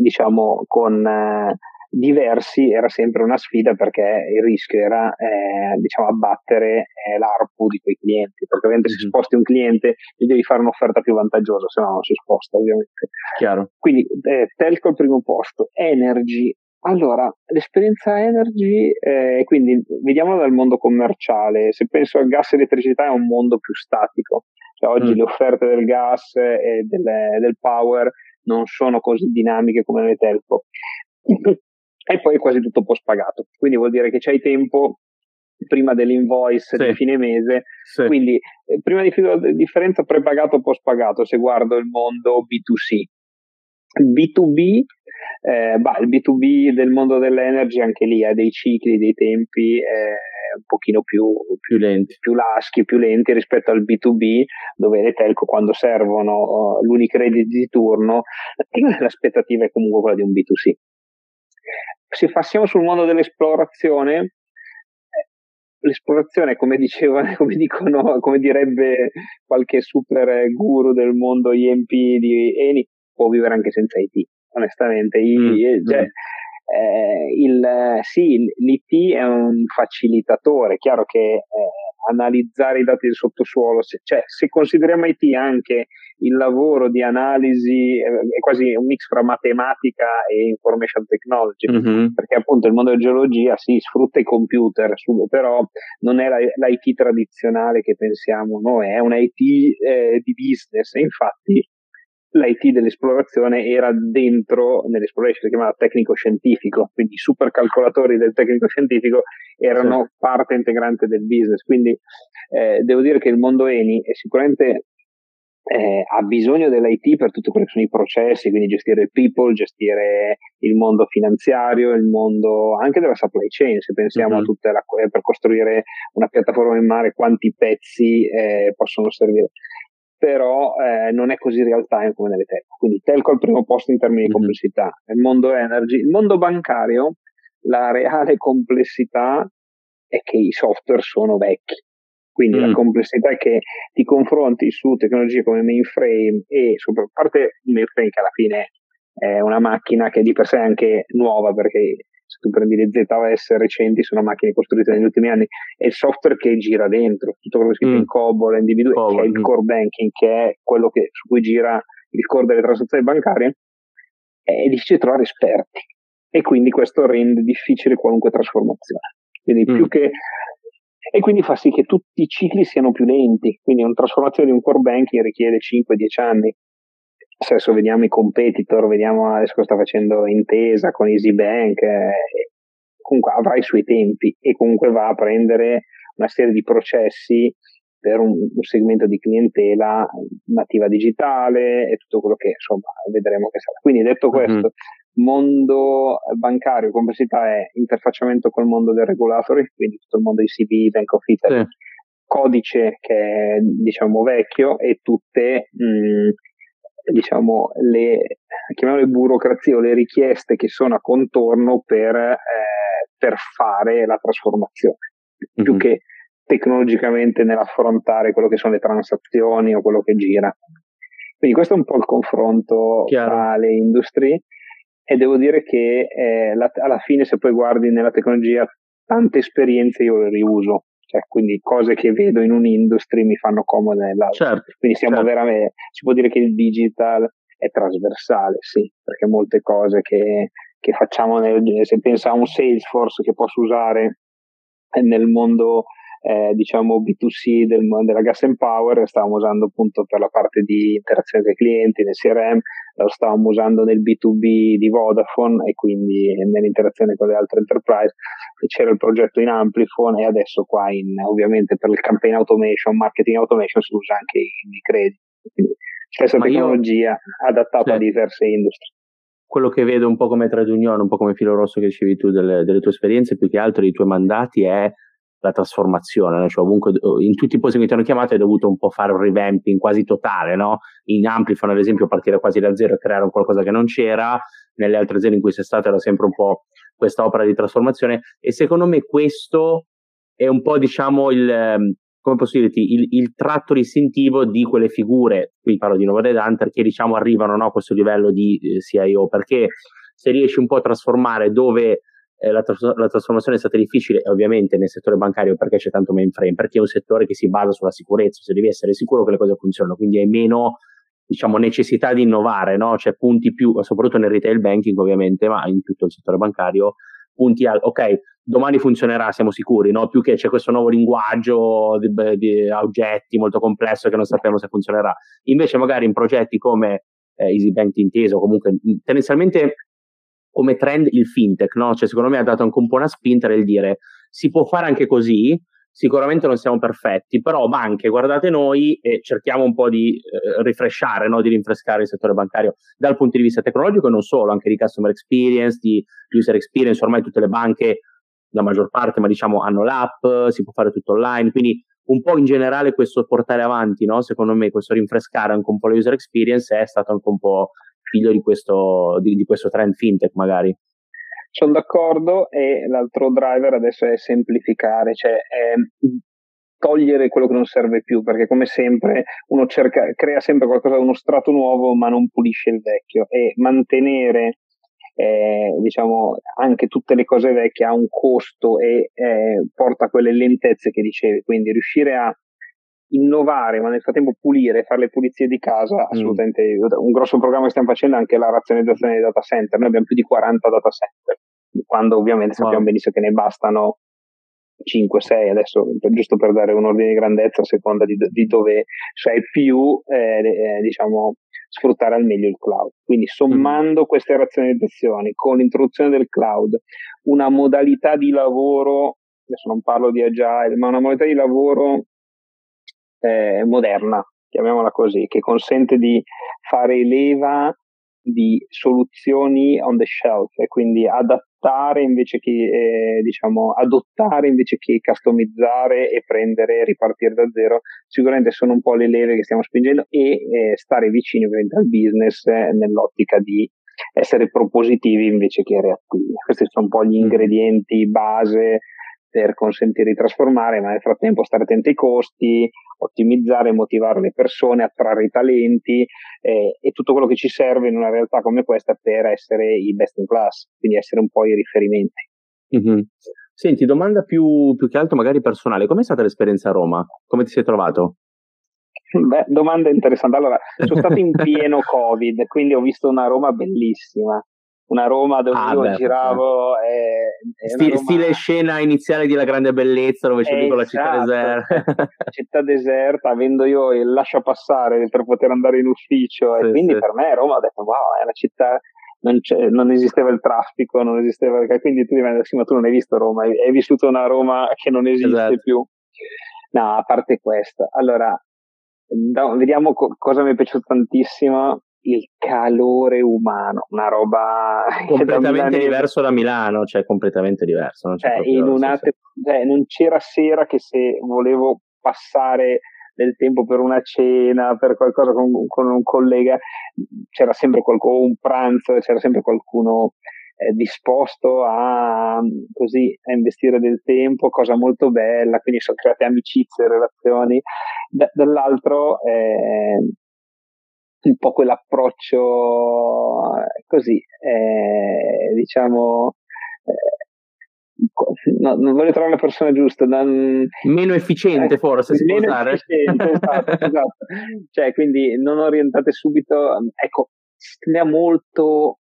diciamo con eh, diversi era sempre una sfida perché il rischio era eh, diciamo abbattere eh, l'ARPU di quei clienti, perché ovviamente mm-hmm. se sposti un cliente gli devi fare un'offerta più vantaggiosa, se no non si sposta ovviamente. Chiaro. Quindi eh, telco al primo posto, energy allora, l'esperienza energy, eh, quindi vediamolo dal mondo commerciale, se penso al gas e elettricità è un mondo più statico, cioè, oggi mm. le offerte del gas e del, del, power non sono così dinamiche come le telco. e poi è quasi tutto post pagato, quindi vuol dire che c'hai tempo prima dell'invoice sì. di fine mese, sì. quindi eh, prima di differenza prepagato post pagato se guardo il mondo B2C. B2B, eh, bah, il B2B del mondo dell'energy anche lì ha dei cicli, dei tempi, eh, un pochino più, più, lenti. più laschi, più lenti rispetto al B2B, dove le telco quando servono uh, l'unicredit di turno, l'aspettativa è comunque quella di un B2C. Se passiamo sul mondo dell'esplorazione, eh, l'esplorazione, come diceva, come dicono, come direbbe qualche super guru del mondo IMP di Eni, può vivere anche senza IT, onestamente. I, mm, cioè, mm eh, il, sì, l'IT è un facilitatore, chiaro che eh, analizzare i dati del sottosuolo, se, cioè se consideriamo IT anche il lavoro di analisi, eh, è quasi un mix fra matematica e information technology, mm-hmm. perché appunto il mondo della geologia si sì, sfrutta i computer, però non è l'IT tradizionale che pensiamo noi, è un IT eh, di business infatti l'IT dell'esplorazione era dentro nell'esploration, si chiamava tecnico-scientifico, quindi i supercalcolatori del tecnico-scientifico erano sì. parte integrante del business. Quindi eh, devo dire che il mondo Eni è sicuramente eh, ha bisogno dell'IT per tutti quelli che sono i processi, quindi gestire il people, gestire il mondo finanziario, il mondo anche della supply chain, se pensiamo mm-hmm. a tutta la, per costruire una piattaforma in mare, quanti pezzi eh, possono servire però eh, non è così real time come nelle telco. Quindi telco al primo posto in termini di mm-hmm. complessità. Nel mondo energy, il mondo bancario, la reale complessità è che i software sono vecchi. Quindi mm. la complessità è che ti confronti su tecnologie come mainframe e a parte il mainframe che alla fine è una macchina che di per sé è anche nuova perché se tu prendi le ZOS recenti sono macchine costruite negli ultimi anni è il software che gira dentro tutto quello che si chiama mm. in COBOL, NDB2 COBOL, che è il mm. core banking che è quello che, su cui gira il core delle transazioni bancarie è difficile trovare esperti e quindi questo rende difficile qualunque trasformazione quindi mm. più che e quindi fa sì che tutti i cicli siano più lenti, quindi una trasformazione di un core banking richiede 5-10 anni. Adesso vediamo i competitor, vediamo adesso cosa sta facendo Intesa con EasyBank, eh, comunque avrà i suoi tempi e comunque va a prendere una serie di processi per un, un, segmento di clientela nativa digitale e tutto quello che insomma vedremo che sarà. Quindi detto mm-hmm. questo, mm-hmm mondo bancario, complessità è interfacciamento col mondo del regulatory, quindi tutto il mondo di CB, Bank of Italy, sì. codice che è diciamo vecchio e tutte mh, diciamo le chiamiamole burocrazie o le richieste che sono a contorno per, eh, per fare la trasformazione, mm-hmm. più che tecnologicamente nell'affrontare quello che sono le transazioni o quello che gira. Quindi questo è un po' il confronto Chiaro. tra le industrie e devo dire che eh, la, alla fine se poi guardi nella tecnologia tante esperienze io le riuso, cioè, quindi cose che vedo in un'industria mi fanno comode nell'altra. Certo, quindi siamo certo. veramente, si può dire che il digital è trasversale, sì, perché molte cose che, che facciamo nel, se pensa a un Salesforce che posso usare nel mondo eh, diciamo B2C del, della Gas and Power, stavamo usando appunto per la parte di interazione dei clienti nel CRM, lo stavamo usando nel B2B di Vodafone e quindi nell'interazione con le altre enterprise. C'era il progetto in Amplifone e adesso qua in, ovviamente per il campaign automation, marketing automation si usa anche i crediti. Quindi stessa Ma tecnologia io... adattata cioè, a diverse industrie quello che vedo un po' come trade union, un po' come filo rosso che dicevi tu delle, delle, tue esperienze, più che altro dei tuoi mandati, è la trasformazione, cioè ovunque, in tutti i posti che mi hanno chiamato hai dovuto un po' fare un revamping quasi totale, no? in Amplifon ad esempio partire quasi da zero e creare un qualcosa che non c'era, nelle altre aziende in cui sei stato era sempre un po' questa opera di trasformazione. E secondo me questo è un po' diciamo il, ehm, come posso dirti, il, il tratto distintivo di quelle figure, qui parlo di Nova Dead Hunter, che diciamo arrivano no, a questo livello di eh, CIO, perché se riesci un po' a trasformare dove eh, la, tras- la, trasformazione è stata difficile ovviamente nel settore bancario perché c'è tanto mainframe, perché è un settore che si basa sulla sicurezza, se devi essere sicuro che le cose funzionano, quindi hai meno diciamo, necessità di innovare, no? cioè punti più, soprattutto nel retail banking ovviamente, ma in tutto il settore bancario, punti al, ok, domani funzionerà, siamo sicuri, no? più che c'è questo nuovo linguaggio di, di oggetti molto complesso che non sappiamo se funzionerà. Invece magari in progetti come eh, Easy Bank inteso, comunque tendenzialmente come trend il fintech, no? Cioè, secondo me ha dato anche un po' una spinta nel dire si può fare anche così, sicuramente non siamo perfetti, però banche, guardate noi e cerchiamo un po' di eh, rifreshare, no? di rinfrescare il settore bancario dal punto di vista tecnologico e non solo, anche di customer experience, di user experience, ormai tutte le banche, la maggior parte, ma diciamo hanno l'app, si può fare tutto online, quindi un po' in generale questo portare avanti, no? secondo me questo rinfrescare anche un po' la user experience è stato anche un po' figlio di questo, di, di questo trend fintech magari. Sono d'accordo e l'altro driver adesso è semplificare, cioè è togliere quello che non serve più, perché come sempre uno cerca, crea sempre qualcosa, uno strato nuovo, ma non pulisce il vecchio e mantenere eh, diciamo anche tutte le cose vecchie ha un costo e eh, porta a quelle lentezze che dicevi, quindi riuscire a innovare, ma nel frattempo pulire, fare le pulizie di casa, mm. assolutamente. Mm. Un grosso programma che stiamo facendo è anche la razionalizzazione dei data center. Noi abbiamo più di 40 data center, quando ovviamente sappiamo wow. benissimo che ne bastano 5-6 adesso, giusto per dare un ordine di grandezza a seconda di, di dove sei più, eh, eh, diciamo, sfruttare al meglio il cloud. Quindi sommando mm. queste razionalizzazioni con l'introduzione del cloud, una modalità di lavoro, adesso non parlo di agile, ma una modalità di lavoro eh, moderna, chiamiamola così, che consente di fare leva di soluzioni on the shelf e quindi adattare invece che eh, diciamo adottare invece che customizzare e prendere e ripartire da zero sicuramente sono un po' le leve che stiamo spingendo e eh, stare vicini ovviamente al business eh, nell'ottica di essere propositivi invece che reattivi questi sono un po' gli mm. ingredienti base per consentire di trasformare, ma nel frattempo stare attenti ai costi, ottimizzare, motivare le persone, attrarre i talenti eh, e tutto quello che ci serve in una realtà come questa per essere i best in class, quindi essere un po' i riferimenti. Mm-hmm. Senti, domanda più, più che altro magari personale, com'è stata l'esperienza a Roma? Come ti sei trovato? Beh, domanda interessante. Allora, sono stato in pieno Covid, quindi ho visto una Roma bellissima una Roma dove ah, io beh, giravo. È, è Sti, Roma... Stile scena iniziale di La Grande Bellezza dove c'è esatto, la città deserta. città deserta, avendo io il lascia passare per poter andare in ufficio sì, e quindi sì. per me Roma ho detto wow, è una città non, non, esisteva il traffico, non esisteva quindi tu diventi sì, ma tu non hai visto Roma, hai, hai vissuto una Roma che non esiste esatto. più. No, a parte questo, allora da, vediamo co- cosa mi è piaciuto tantissimo il calore umano, una roba completamente da diverso da Milano, cioè completamente diverso. Non, cioè, una, cioè, non c'era sera che se volevo passare del tempo per una cena, per qualcosa con, con un collega, c'era sempre qualcuno, un pranzo, c'era sempre qualcuno eh, disposto a, così, a investire del tempo, cosa molto bella, quindi sono create amicizie, relazioni. D- dall'altro eh, un po' quell'approccio eh, così, eh, diciamo, eh, no, non voglio trovare la persona giusta. Non, meno efficiente, eh, forse si meno può usare. Efficiente, esatto, esatto. Cioè, quindi non orientate subito, ecco, stia molto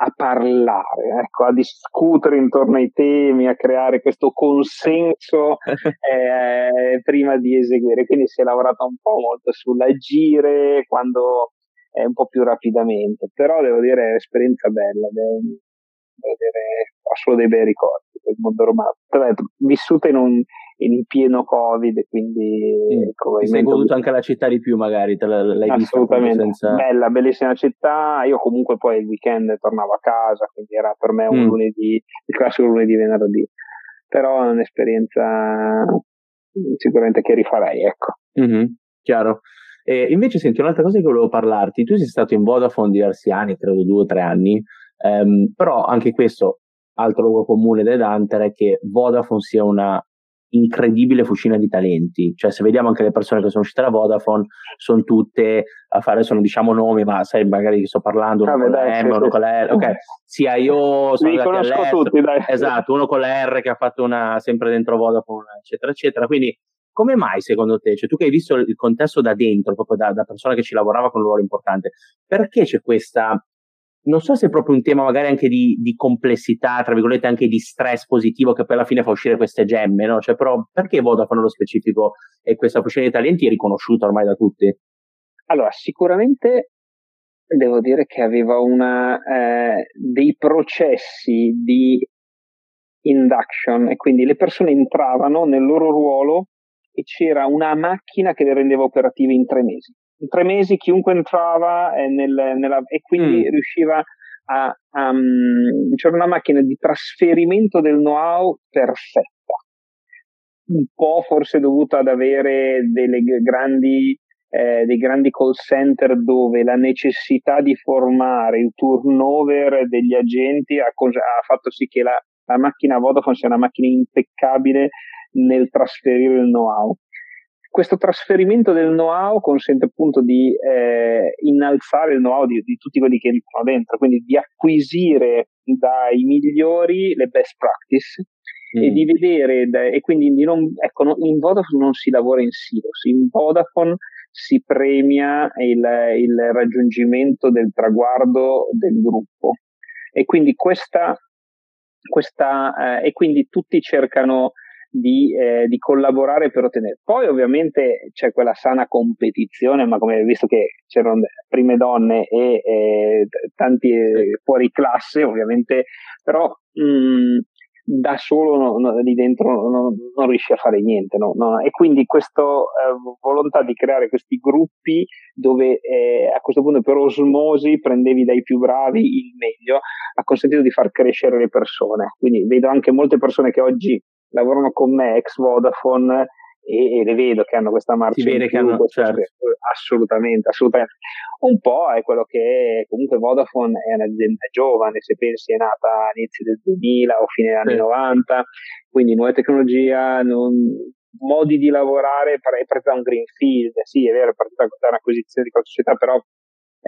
a parlare, ecco, a discutere intorno ai temi, a creare questo consenso eh, prima di eseguire. Quindi si è lavorato un po' molto sull'agire quando è un po' più rapidamente, però devo dire è un'esperienza bella, devo, devo dire, ho solo dei bei ricordi del mondo romano. Tra l'altro, vissuta in, un, in pieno Covid, quindi... Come sei goduto anche la città di più magari, te l'hai Assolutamente, senza... bella, bellissima città, io comunque poi il weekend tornavo a casa, quindi era per me un mm. lunedì, il classico lunedì venerdì, però è un'esperienza sicuramente che rifarei, ecco. Mm-hmm, chiaro. E invece senti un'altra cosa che volevo parlarti, tu sei stato in Vodafone diversi anni, credo due o tre anni, ehm, però anche questo, altro luogo comune del Hunter è che Vodafone sia una incredibile fucina di talenti, cioè se vediamo anche le persone che sono uscite da Vodafone sono tutte a fare, sono diciamo nomi, ma sai magari sto parlando uno ah, con la M, uno con la R, ok, sia io sono Li conosco tutti, dai. esatto, uno con la R che ha fatto una sempre dentro Vodafone, eccetera, eccetera, quindi come mai secondo te, cioè tu che hai visto il contesto da dentro, proprio da, da persona che ci lavorava con un ruolo importante, perché c'è questa, non so se è proprio un tema magari anche di, di, complessità, tra virgolette anche di stress positivo che poi alla fine fa uscire queste gemme, no? Cioè però perché Vodafone nello specifico e questa fusione di talenti è riconosciuta ormai da tutti? Allora, sicuramente devo dire che aveva una, eh, dei processi di induction e quindi le persone entravano nel loro ruolo e c'era una macchina che le rendeva operative in tre mesi. In tre mesi chiunque entrava eh, nel, nella, e quindi mm. riusciva a, a um, c'era una macchina di trasferimento del know-how perfetta, un po' forse dovuta ad avere delle grandi eh, dei grandi call center dove la necessità di formare il turnover degli agenti ha, ha fatto sì che la, la macchina Vodafone sia una macchina impeccabile nel trasferire il know-how. Questo trasferimento del know-how consente appunto di eh, innalzare il know-how di, di, tutti quelli che entrano dentro, quindi di acquisire dai migliori le best practice mm. e di vedere, da, e quindi di non, ecco, in Vodafone non si lavora in silos, in Vodafone si premia il, il raggiungimento del traguardo del gruppo e quindi questa, questa eh, e quindi tutti cercano di, eh, di, collaborare per ottenere. Poi ovviamente c'è quella sana competizione, ma come visto che c'erano prime donne e eh, tanti fuori classe, ovviamente, però mh, da solo no, no, lì dentro no, non riesci a fare niente. E quindi questa eh, volontà di creare questi gruppi dove eh, a questo punto per osmosi prendevi dai più bravi il meglio, ha consentito di far crescere le persone. Quindi vedo anche molte persone che oggi lavorano con me, ex Vodafone, e, e, le vedo che hanno questa marcia si vede che hanno, certo. assolutamente, assolutamente un po' è quello che comunque Vodafone è un'azienda giovane se pensi è nata all'inizio del 2000 o fine degli anni sì. 90 quindi nuova tecnologia non, modi di lavorare è partita da un greenfield sì è vero è partita da un'acquisizione di quella società però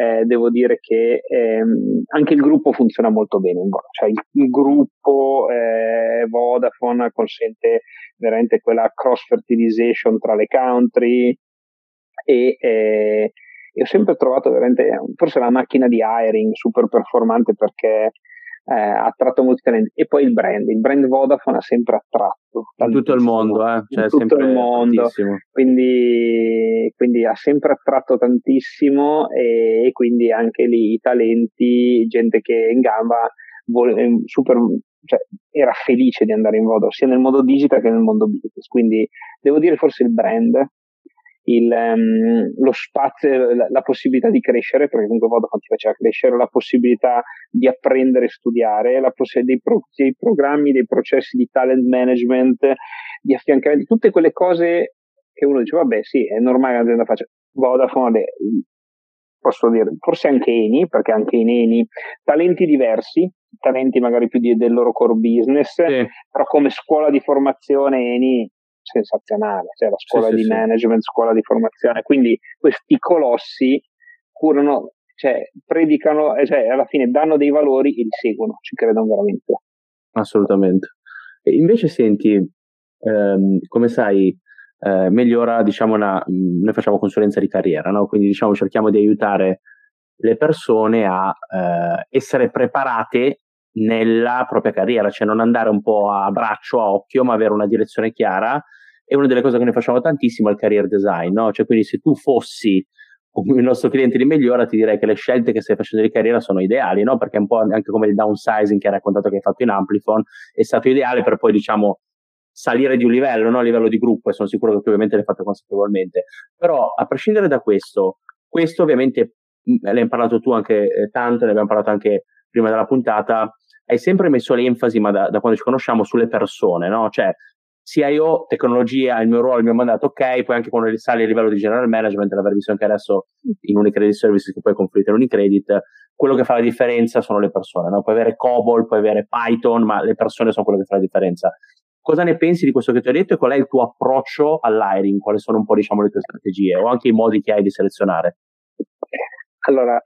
eh, devo dire che ehm, anche il gruppo funziona molto bene, cioè il, il gruppo eh, Vodafone consente veramente quella cross fertilization tra le country e, eh, ho sempre trovato veramente forse la macchina di hiring super performante perché eh, ha attratto molti talenti. E poi il brand, il brand Vodafone ha sempre attratto in tutto il mondo, eh? cioè in tutto il mondo, quindi, quindi, ha sempre attratto tantissimo e, e, quindi anche lì i talenti, gente che è in gamba vole, super, cioè, era felice di andare in Vodafone sia nel mondo digital che nel mondo business, quindi devo dire forse il brand il, um, lo spazio, la, la, possibilità di crescere, perché comunque Vodafone ti faceva crescere, la possibilità di apprendere e studiare, la poss- dei, pro- dei, programmi, dei processi di talent management, di affiancamento, tutte quelle cose che uno dice, vabbè sì, è normale che un'azienda faccia. Vodafone, posso dire, forse anche Eni, perché anche in Eni, talenti diversi, talenti magari più di, del loro core business, sì. però come scuola di formazione Eni sensazionale, cioè la scuola sì, di sì, management, scuola di formazione, quindi questi colossi curano, cioè predicano, eh, cioè alla fine danno dei valori e li seguono, ci credono veramente. Assolutamente. E invece senti, ehm, come sai, eh, migliora, diciamo, una, noi facciamo consulenza di carriera, no? quindi diciamo cerchiamo di aiutare le persone a eh, essere preparate nella propria carriera, cioè non andare un po' a braccio, a occhio, ma avere una direzione chiara. E una delle cose che noi facciamo tantissimo è il career design, no? Cioè, quindi se tu fossi il nostro cliente di Migliora, ti direi che le scelte che stai facendo di carriera sono ideali, no? Perché è un po' anche come il downsizing che hai raccontato che hai fatto in Amplifon, è stato ideale per poi, diciamo, salire di un livello, no? a livello di gruppo, e sono sicuro che tu ovviamente l'hai fatto consapevolmente. Però, a prescindere da questo, questo ovviamente, l'hai parlato tu anche eh, tanto, ne abbiamo parlato anche prima della puntata, hai sempre messo l'enfasi, ma da, da quando ci conosciamo, sulle persone, no? Cioè, sia io, tecnologia, il mio ruolo, il mio mandato, ok, poi anche quando sali a livello di general management, l'aver visto anche adesso in Unicredit Services che poi confluite in Unicredit, quello che fa la differenza sono le persone, no? Puoi avere COBOL, puoi avere Python, ma le persone sono quello che fa la differenza. Cosa ne pensi di questo che ti ho detto e qual è il tuo approccio all'hiring? Quali sono un po' diciamo le tue strategie o anche i modi che hai di selezionare? Allora,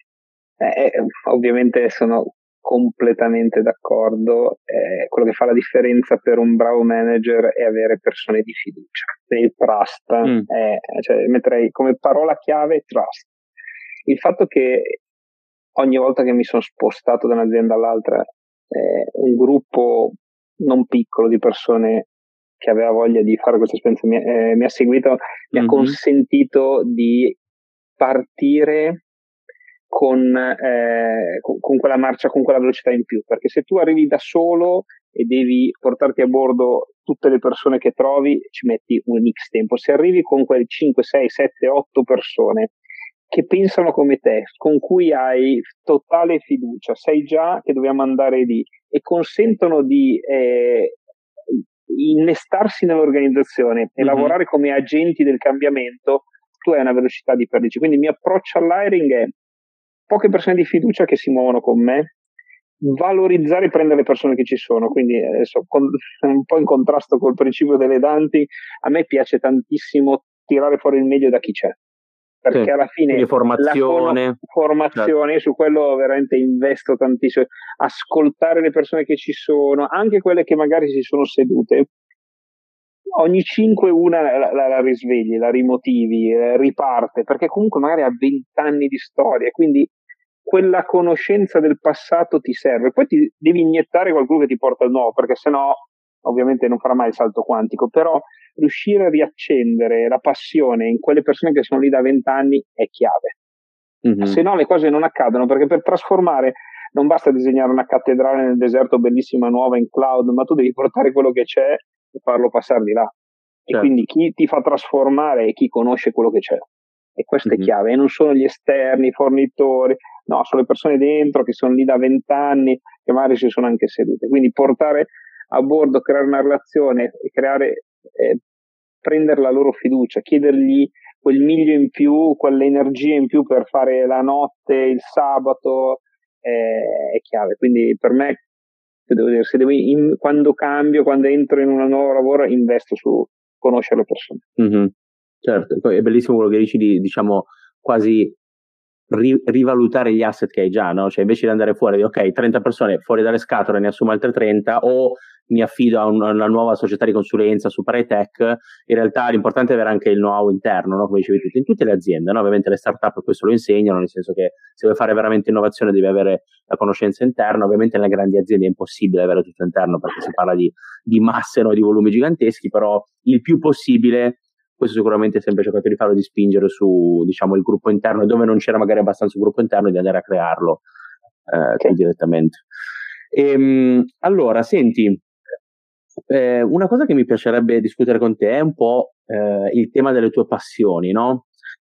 eh, ovviamente sono completamente d'accordo. Eh, quello che fa la differenza per un bravo manager è avere persone di fiducia. Il trust, mm. è, cioè, metterei come parola chiave trust. Il fatto che ogni volta che mi sono spostato da un'azienda all'altra, eh, un gruppo non piccolo di persone che aveva voglia di fare questa esperienza mi, eh, mi ha seguito, mi mm-hmm. ha consentito di partire con, eh, con, quella marcia, con quella velocità in più, perché se tu arrivi da solo e devi portarti a bordo tutte le persone che trovi, ci metti un X tempo. Se arrivi con quelle 5, 6, 7, 8 persone che pensano come te, con cui hai totale fiducia, sai già che dobbiamo andare lì e consentono di eh, innestarsi nell'organizzazione e mm-hmm. lavorare come agenti del cambiamento, tu hai una velocità di perdici. Quindi il mio approccio all'hiring è poche persone di fiducia che si muovono con me, valorizzare e prendere le persone che ci sono, quindi adesso con, un po' in contrasto col principio delle danti, a me piace tantissimo tirare fuori il meglio da chi c'è. Perché sì, alla fine formazione, la formazione certo. su quello veramente investo tantissimo. Ascoltare le persone che ci sono, anche quelle che magari si sono sedute, ogni 5 una la, la, la, risvegli, la rimotivi, eh, riparte, perché comunque magari ha 20 anni di storia, quindi quella conoscenza del passato ti serve. Poi ti devi iniettare qualcuno che ti porta al nuovo, perché sennò ovviamente non farà mai il salto quantico, però riuscire a riaccendere la passione in quelle persone che sono lì da 20 anni è chiave. Mm-hmm. Se no le cose non accadono, perché per trasformare non basta disegnare una cattedrale nel deserto bellissima nuova in cloud, ma tu devi portare quello che c'è e farlo passare di là. Certo. E quindi chi ti fa trasformare è chi conosce quello che c'è. E questo mm-hmm. è chiave, e non sono gli esterni, i fornitori, no, sono le persone dentro che sono lì da vent'anni, che magari si sono anche sedute. Quindi portare a bordo, creare una relazione creare, eh, prendere la loro fiducia, chiedergli quel miglio in più, quell'energia in più per fare la notte, il sabato, eh, è chiave. Quindi per me, devo dire, se devo in, quando cambio, quando entro in un nuovo lavoro, investo su conoscere le persone. Mm-hmm. Certo, è bellissimo quello che dici di, diciamo, quasi ri- rivalutare gli asset che hai già, no? Cioè invece di andare fuori di ok, 30 persone fuori dalle scatole, ne assumo altre 30 o mi affido a una, una nuova società di consulenza super high tech, in realtà l'importante è avere anche il know-how interno, no? come dicevi tu, in tutte le aziende, no? ovviamente le start-up questo lo insegnano, nel senso che se vuoi fare veramente innovazione devi avere la conoscenza interna, ovviamente nelle grandi aziende è impossibile avere tutto interno perché si parla di, di masse, no? di volumi giganteschi, però il più possibile questo sicuramente è sempre cercato di farlo, di spingere su diciamo, il gruppo interno e dove non c'era magari abbastanza gruppo interno di andare a crearlo eh, okay. direttamente. E, ehm, allora, senti, eh, una cosa che mi piacerebbe discutere con te è un po' eh, il tema delle tue passioni, no?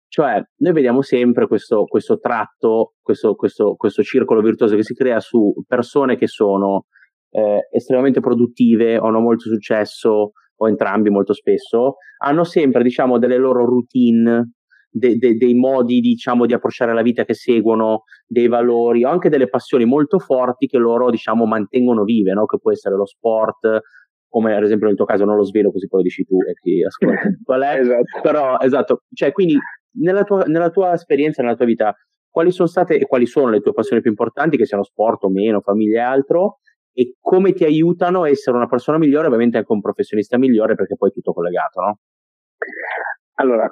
Cioè, noi vediamo sempre questo, questo tratto, questo, questo, questo, circolo virtuoso che si crea su persone che sono eh, estremamente produttive, hanno molto successo, o entrambi molto spesso, hanno sempre diciamo delle loro routine, de, de, dei modi diciamo di approcciare la vita che seguono, dei valori o anche delle passioni molto forti che loro diciamo mantengono vive, no? che può essere lo sport, come ad esempio nel tuo caso non lo svelo così poi lo dici tu e chi ascolta qual è, esatto. però esatto, cioè quindi nella tua, nella tua esperienza, nella tua vita, quali sono state e quali sono le tue passioni più importanti, che siano sport o meno, famiglia e altro, e come ti aiutano a essere una persona migliore, ovviamente anche un professionista migliore, perché poi è tutto collegato, no? Allora,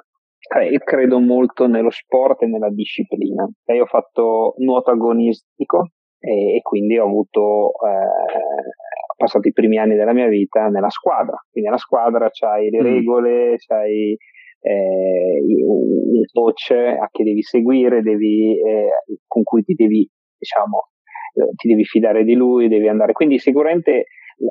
io credo molto nello sport e nella disciplina. Io ho fatto nuoto agonistico e, e quindi ho avuto eh, passato i primi anni della mia vita nella squadra. Quindi nella squadra c'hai le mm. regole, c'hai eh, un coach a che devi seguire, devi, eh, con cui ti devi diciamo, eh, ti devi fidare di lui, devi andare. Quindi sicuramente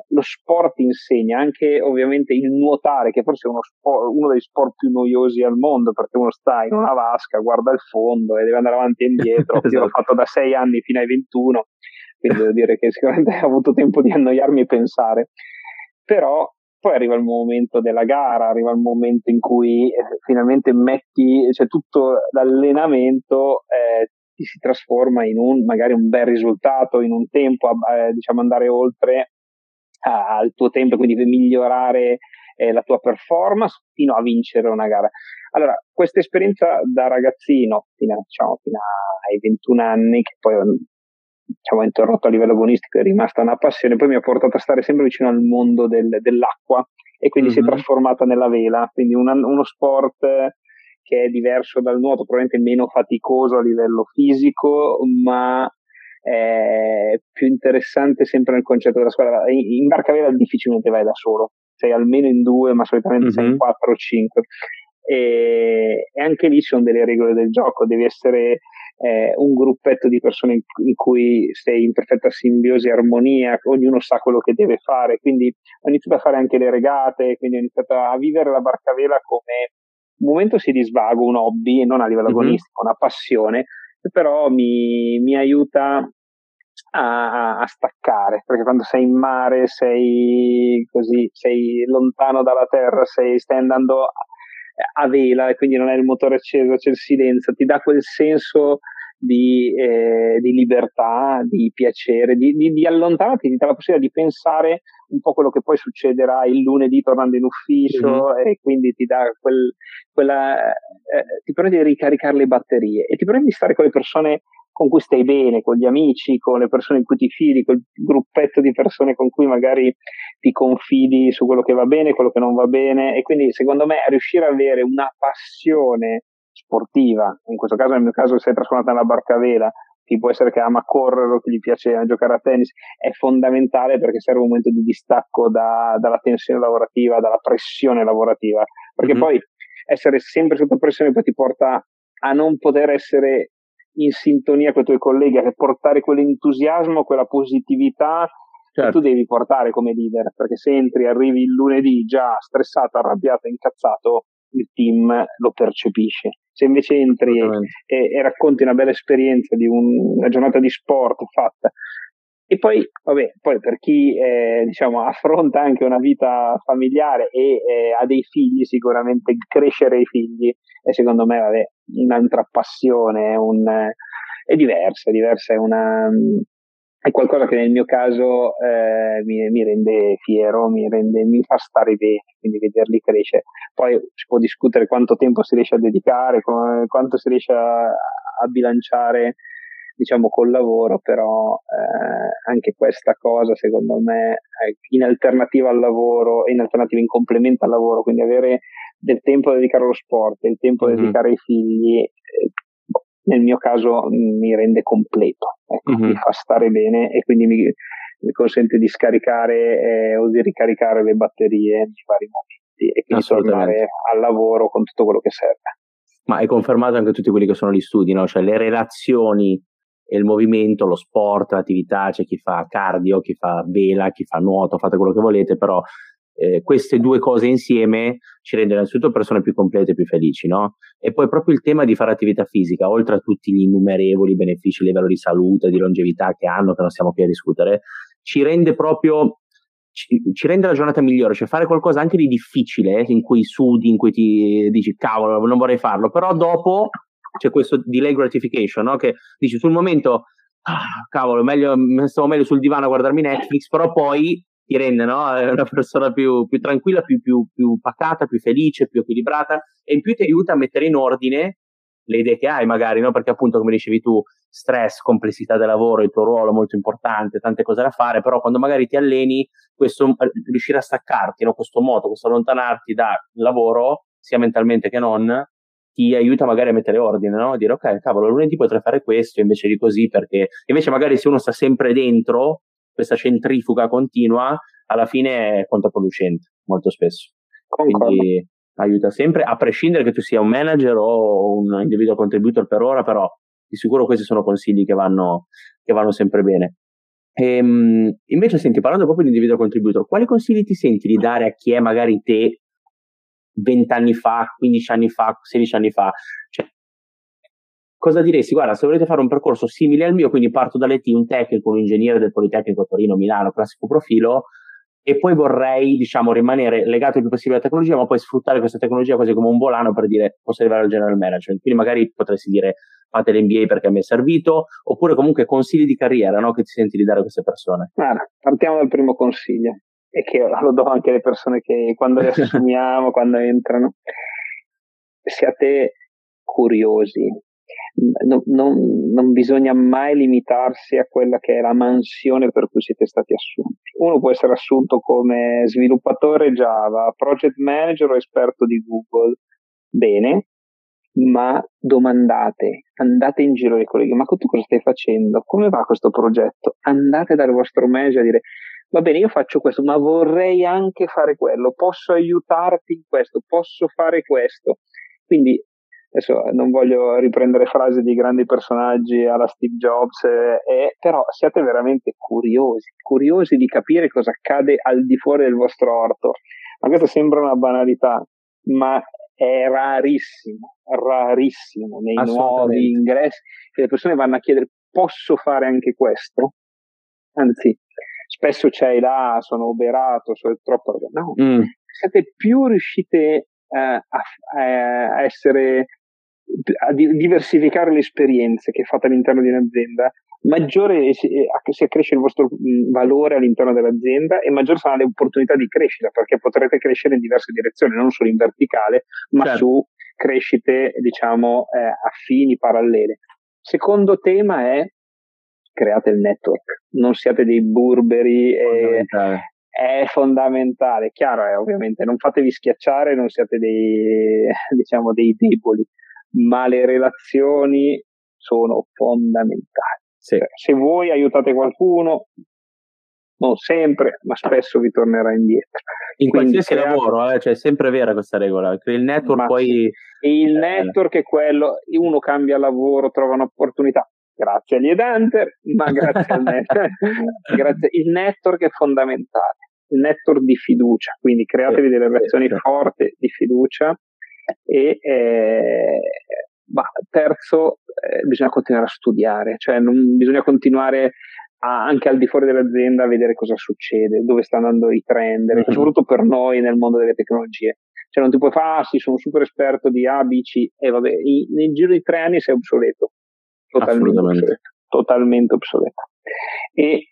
lo sport insegna, anche ovviamente il nuotare, che forse è uno, sport, uno dei sport più noiosi al mondo, perché uno sta in una vasca, guarda il fondo e deve andare avanti e indietro. esatto. Io l'ho fatto da sei anni fino ai 21, quindi devo dire che sicuramente ho avuto tempo di annoiarmi e pensare. Però poi arriva il momento della gara, arriva il momento in cui eh, finalmente metti, cioè tutto l'allenamento eh, ti si trasforma in un magari un bel risultato, in un tempo, eh, diciamo andare oltre al tuo tempo, quindi migliorare eh, la tua performance fino a vincere una gara. Allora, questa esperienza da ragazzino fino, a, diciamo, fino ai 21 anni, che poi diciamo, interrotto a livello agonistico, è rimasta una passione, poi mi ha portato a stare sempre vicino al mondo del, dell'acqua e quindi mm-hmm. si è mhm. trasformata nella vela, quindi una, uno sport che è diverso dal nuoto, probabilmente meno faticoso a livello fisico, ma è più interessante sempre nel concetto della squadra. In barcavela difficilmente vai da solo, sei almeno in due, ma solitamente mm-hmm. sei in mhm. quattro o cinque. E, e, anche lì ci sono delle regole del gioco, devi essere eh, un gruppetto di persone in, in, cui sei in perfetta simbiosi e armonia, ognuno sa quello che deve fare, quindi ho iniziato a fare anche le regate, quindi ho iniziato a vivere la barcavela come un momento sì di svago, un hobby, non a livello mm-hmm. agonistico, una passione, però mi, mi aiuta a, a, staccare, perché quando sei in mare sei così, sei lontano dalla terra, sei, stai andando a, vela e quindi non hai il motore acceso, c'è il silenzio, ti dà quel senso di, eh, di libertà, di piacere, di, di, di, allontanarti, ti dà la possibilità di pensare un po' quello che poi succederà il lunedì tornando in ufficio mm-hmm. e quindi ti dà quel, quella, eh, ti permette di ricaricare le batterie e ti permette di stare con le persone con cui stai bene, con gli amici, con le persone in cui ti fidi, quel gruppetto di persone con cui magari ti confidi su quello che va bene, quello che non va bene e quindi secondo me riuscire ad avere una passione sportiva, in questo caso nel mio caso si è trasformata nella barcavela, chi può essere che ama correre o che gli piace giocare a tennis, è fondamentale perché serve un momento di distacco da, dalla tensione lavorativa, dalla pressione lavorativa, perché mm-hmm. poi essere sempre sotto pressione poi ti porta a non poter essere in sintonia con i tuoi colleghi, a portare quell'entusiasmo, quella positività certo. che tu devi portare come leader, perché se entri, arrivi il lunedì già stressato, arrabbiato, incazzato, il team lo percepisce. Se invece entri e, e, racconti una bella esperienza di un, una giornata di sport fatta, e poi, vabbè, poi per chi eh, diciamo, affronta anche una vita familiare e eh, ha dei figli, sicuramente crescere i figli è secondo me vabbè, un'altra passione, un, è diversa, è diversa, è una, è qualcosa che nel mio caso eh, mi, mi, rende fiero, mi, rende, mi fa stare bene, quindi vederli crescere. Poi si può discutere quanto tempo si riesce a dedicare, quanto si riesce a, a bilanciare diciamo col lavoro, però eh, anche questa cosa secondo me in alternativa al lavoro, in alternativa in complemento al lavoro, quindi avere del tempo da dedicare allo sport, del tempo da mm-hmm. dedicare ai figli, eh, nel mio caso mi rende completo, ecco, mm-hmm. mi fa stare bene e quindi mi, mi consente di scaricare eh, o di ricaricare le batterie nei vari momenti e quindi tornare al lavoro con tutto quello che serve. Ma è confermato anche tutti quelli che sono gli studi, no? cioè le relazioni e il movimento, lo sport, l'attività, c'è chi fa cardio, chi fa vela, chi fa nuoto, fate quello che volete, però eh, queste due cose insieme ci rendono innanzitutto persone più complete e più felici, no? E poi proprio il tema di fare attività fisica, oltre a tutti gli innumerevoli benefici a livello di salute, di longevità che hanno, che non stiamo qui a discutere, ci rende proprio ci, ci, rende la giornata migliore, cioè fare qualcosa anche di difficile, in cui sudi, in cui ti dici cavolo, non vorrei farlo, però dopo c'è questo delay gratification, no? che dici sul momento, ah, cavolo, meglio, stavo meglio sul divano a guardarmi Netflix, però poi ti rende no? una persona più, più tranquilla, più, più, più, pacata, più felice, più equilibrata e in più ti aiuta a mettere in ordine le idee che hai magari, no? perché appunto come dicevi tu, stress, complessità del lavoro, il tuo ruolo molto importante, tante cose da fare, però quando magari ti alleni, questo, eh, riuscire a staccarti, no? questo moto, questo allontanarti dal lavoro, sia mentalmente che non, ti aiuta magari a mettere ordine, no? A dire ok, cavolo, lunedì potrei fare questo invece di così, perché invece magari se uno sta sempre dentro, questa centrifuga continua, alla fine è controproducente, molto spesso. Concordo. Quindi aiuta sempre, a prescindere che tu sia un manager o un individual contributor per ora, però di sicuro questi sono consigli che vanno, che vanno sempre bene. E, ehm, invece, senti, parlando proprio di individual contributor, quali consigli ti senti di dare a chi è magari te 20 anni fa, 15 anni fa, 16 anni fa? Cioè, cosa diresti? Guarda, se volete fare un percorso simile al mio, quindi parto dall'ET, un tecnico, un ingegnere del Politecnico Torino, Milano, classico profilo, e poi vorrei, diciamo, rimanere legato il più possibile alla tecnologia, ma poi sfruttare questa tecnologia quasi come un volano per dire posso arrivare al general management. Quindi magari potresti dire fate l'MBA perché mi è servito, oppure comunque consigli di carriera no? che ti senti di dare a queste persone. Guarda, partiamo dal primo consiglio, e che lo do anche alle persone che quando le assumiamo, quando entrano. Siate curiosi, non, non, non, bisogna mai limitarsi a quella che è la mansione per cui siete stati assunti. Uno può essere assunto come sviluppatore Java, project manager o esperto di Google. Bene, ma domandate, andate in giro ai colleghi, ma tu cosa stai facendo? Come va questo progetto? Andate dal vostro manager a dire, va bene, io faccio questo, ma vorrei anche fare quello, posso aiutarti in questo, posso fare questo. Quindi adesso non voglio riprendere frasi di grandi personaggi alla Steve Jobs, eh, però siate veramente curiosi, curiosi di capire cosa accade al di fuori del vostro orto. Ma questo sembra una banalità, ma è rarissimo, rarissimo nei nuovi ingressi che le persone vanno a chiedere posso fare anche questo? Anzi, spesso c'è là, sono oberato, sono troppo... No, mm. siete più riuscite uh, a, a, essere a diversificare le esperienze che fate all'interno di un'azienda, maggiore si, si accresce il vostro valore all'interno dell'azienda e maggiori saranno le opportunità di crescita perché potrete crescere in diverse direzioni, non solo in verticale, ma certo. su crescite, diciamo, eh, affini, parallele. Secondo tema è create il network, non siate dei burberi. E, è fondamentale, chiaro è ovviamente, non fatevi schiacciare, non siate dei, diciamo, dei deboli, ma le relazioni sono fondamentali. Sì. Cioè, se voi aiutate qualcuno, non sempre, ma spesso vi tornerà indietro. In Quindi qualsiasi crea... lavoro, eh, cioè è sempre vera questa regola, il network ma poi... Il eh... network è quello, uno cambia lavoro, trova un'opportunità, grazie agli Edanter, ma grazie al network. grazie. Il network è fondamentale, il network di fiducia, quindi createvi delle relazioni forti di fiducia e eh, bah, terzo, eh, bisogna continuare a studiare, cioè non, bisogna continuare a, anche al di fuori dell'azienda a vedere cosa succede, dove stanno andando i trend, mm-hmm. soprattutto per noi nel mondo delle tecnologie. Cioè non ti puoi fare, ah sì, sono super esperto di A, B, C, e vabbè, in, nel giro di tre anni sei obsoleto. Totalmente obsoleto. Totalmente obsoleto. E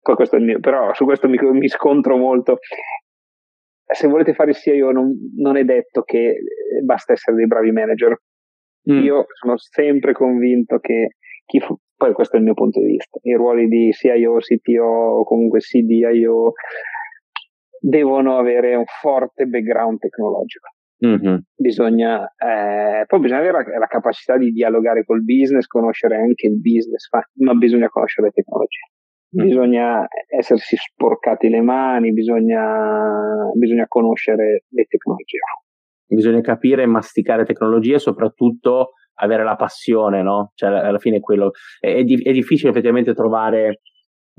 questo è il mio, però su questo mi, mi scontro molto se volete fare il CIO non, non, è detto che basta essere dei bravi manager. Mm. Io sono sempre convinto che chi fu, poi questo è il mio punto di vista, i ruoli di CIO, CTO o comunque CDIO devono avere un forte background tecnologico. Mm-hmm. Bisogna, eh, poi bisogna avere la, la, capacità di dialogare col business, conoscere anche il business, ma, bisogna conoscere le tecnologie. Mm. Bisogna essersi sporcati le mani, bisogna, bisogna conoscere le tecnologie. Bisogna capire e masticare tecnologie, soprattutto avere la passione, no? Cioè, alla fine è quello. È, è difficile effettivamente trovare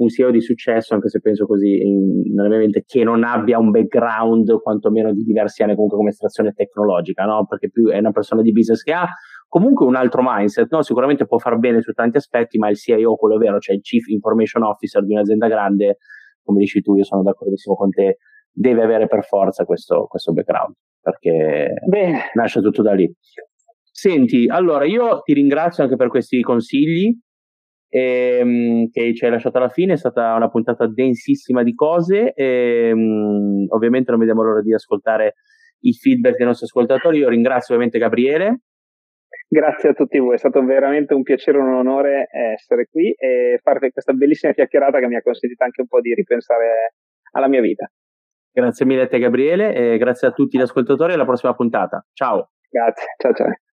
un CEO di successo, anche se penso così in, nella mia mente, che non abbia un background quantomeno di diversi anni comunque come estrazione tecnologica, no? Perché più è una persona di business che ha comunque un altro mindset, no? Sicuramente può far bene su tanti aspetti, ma il CIO, quello vero, cioè il Chief Information Officer di un'azienda grande, come dici tu, io sono d'accordissimo con te, deve avere per forza questo, questo background, perché Bene. nasce tutto da lì. Senti, allora io ti ringrazio anche per questi consigli ehm, che ci hai lasciato alla fine, è stata una puntata densissima di cose e ehm, ovviamente non vediamo l'ora di ascoltare i feedback dei nostri ascoltatori. Io ringrazio ovviamente Gabriele. Grazie a tutti voi, è stato veramente un piacere e un onore essere qui e fare questa bellissima chiacchierata che mi ha consentito anche un po' di ripensare alla mia vita. Grazie mille a te Gabriele e grazie a tutti gli ascoltatori alla prossima puntata. Ciao. Grazie, ciao ciao.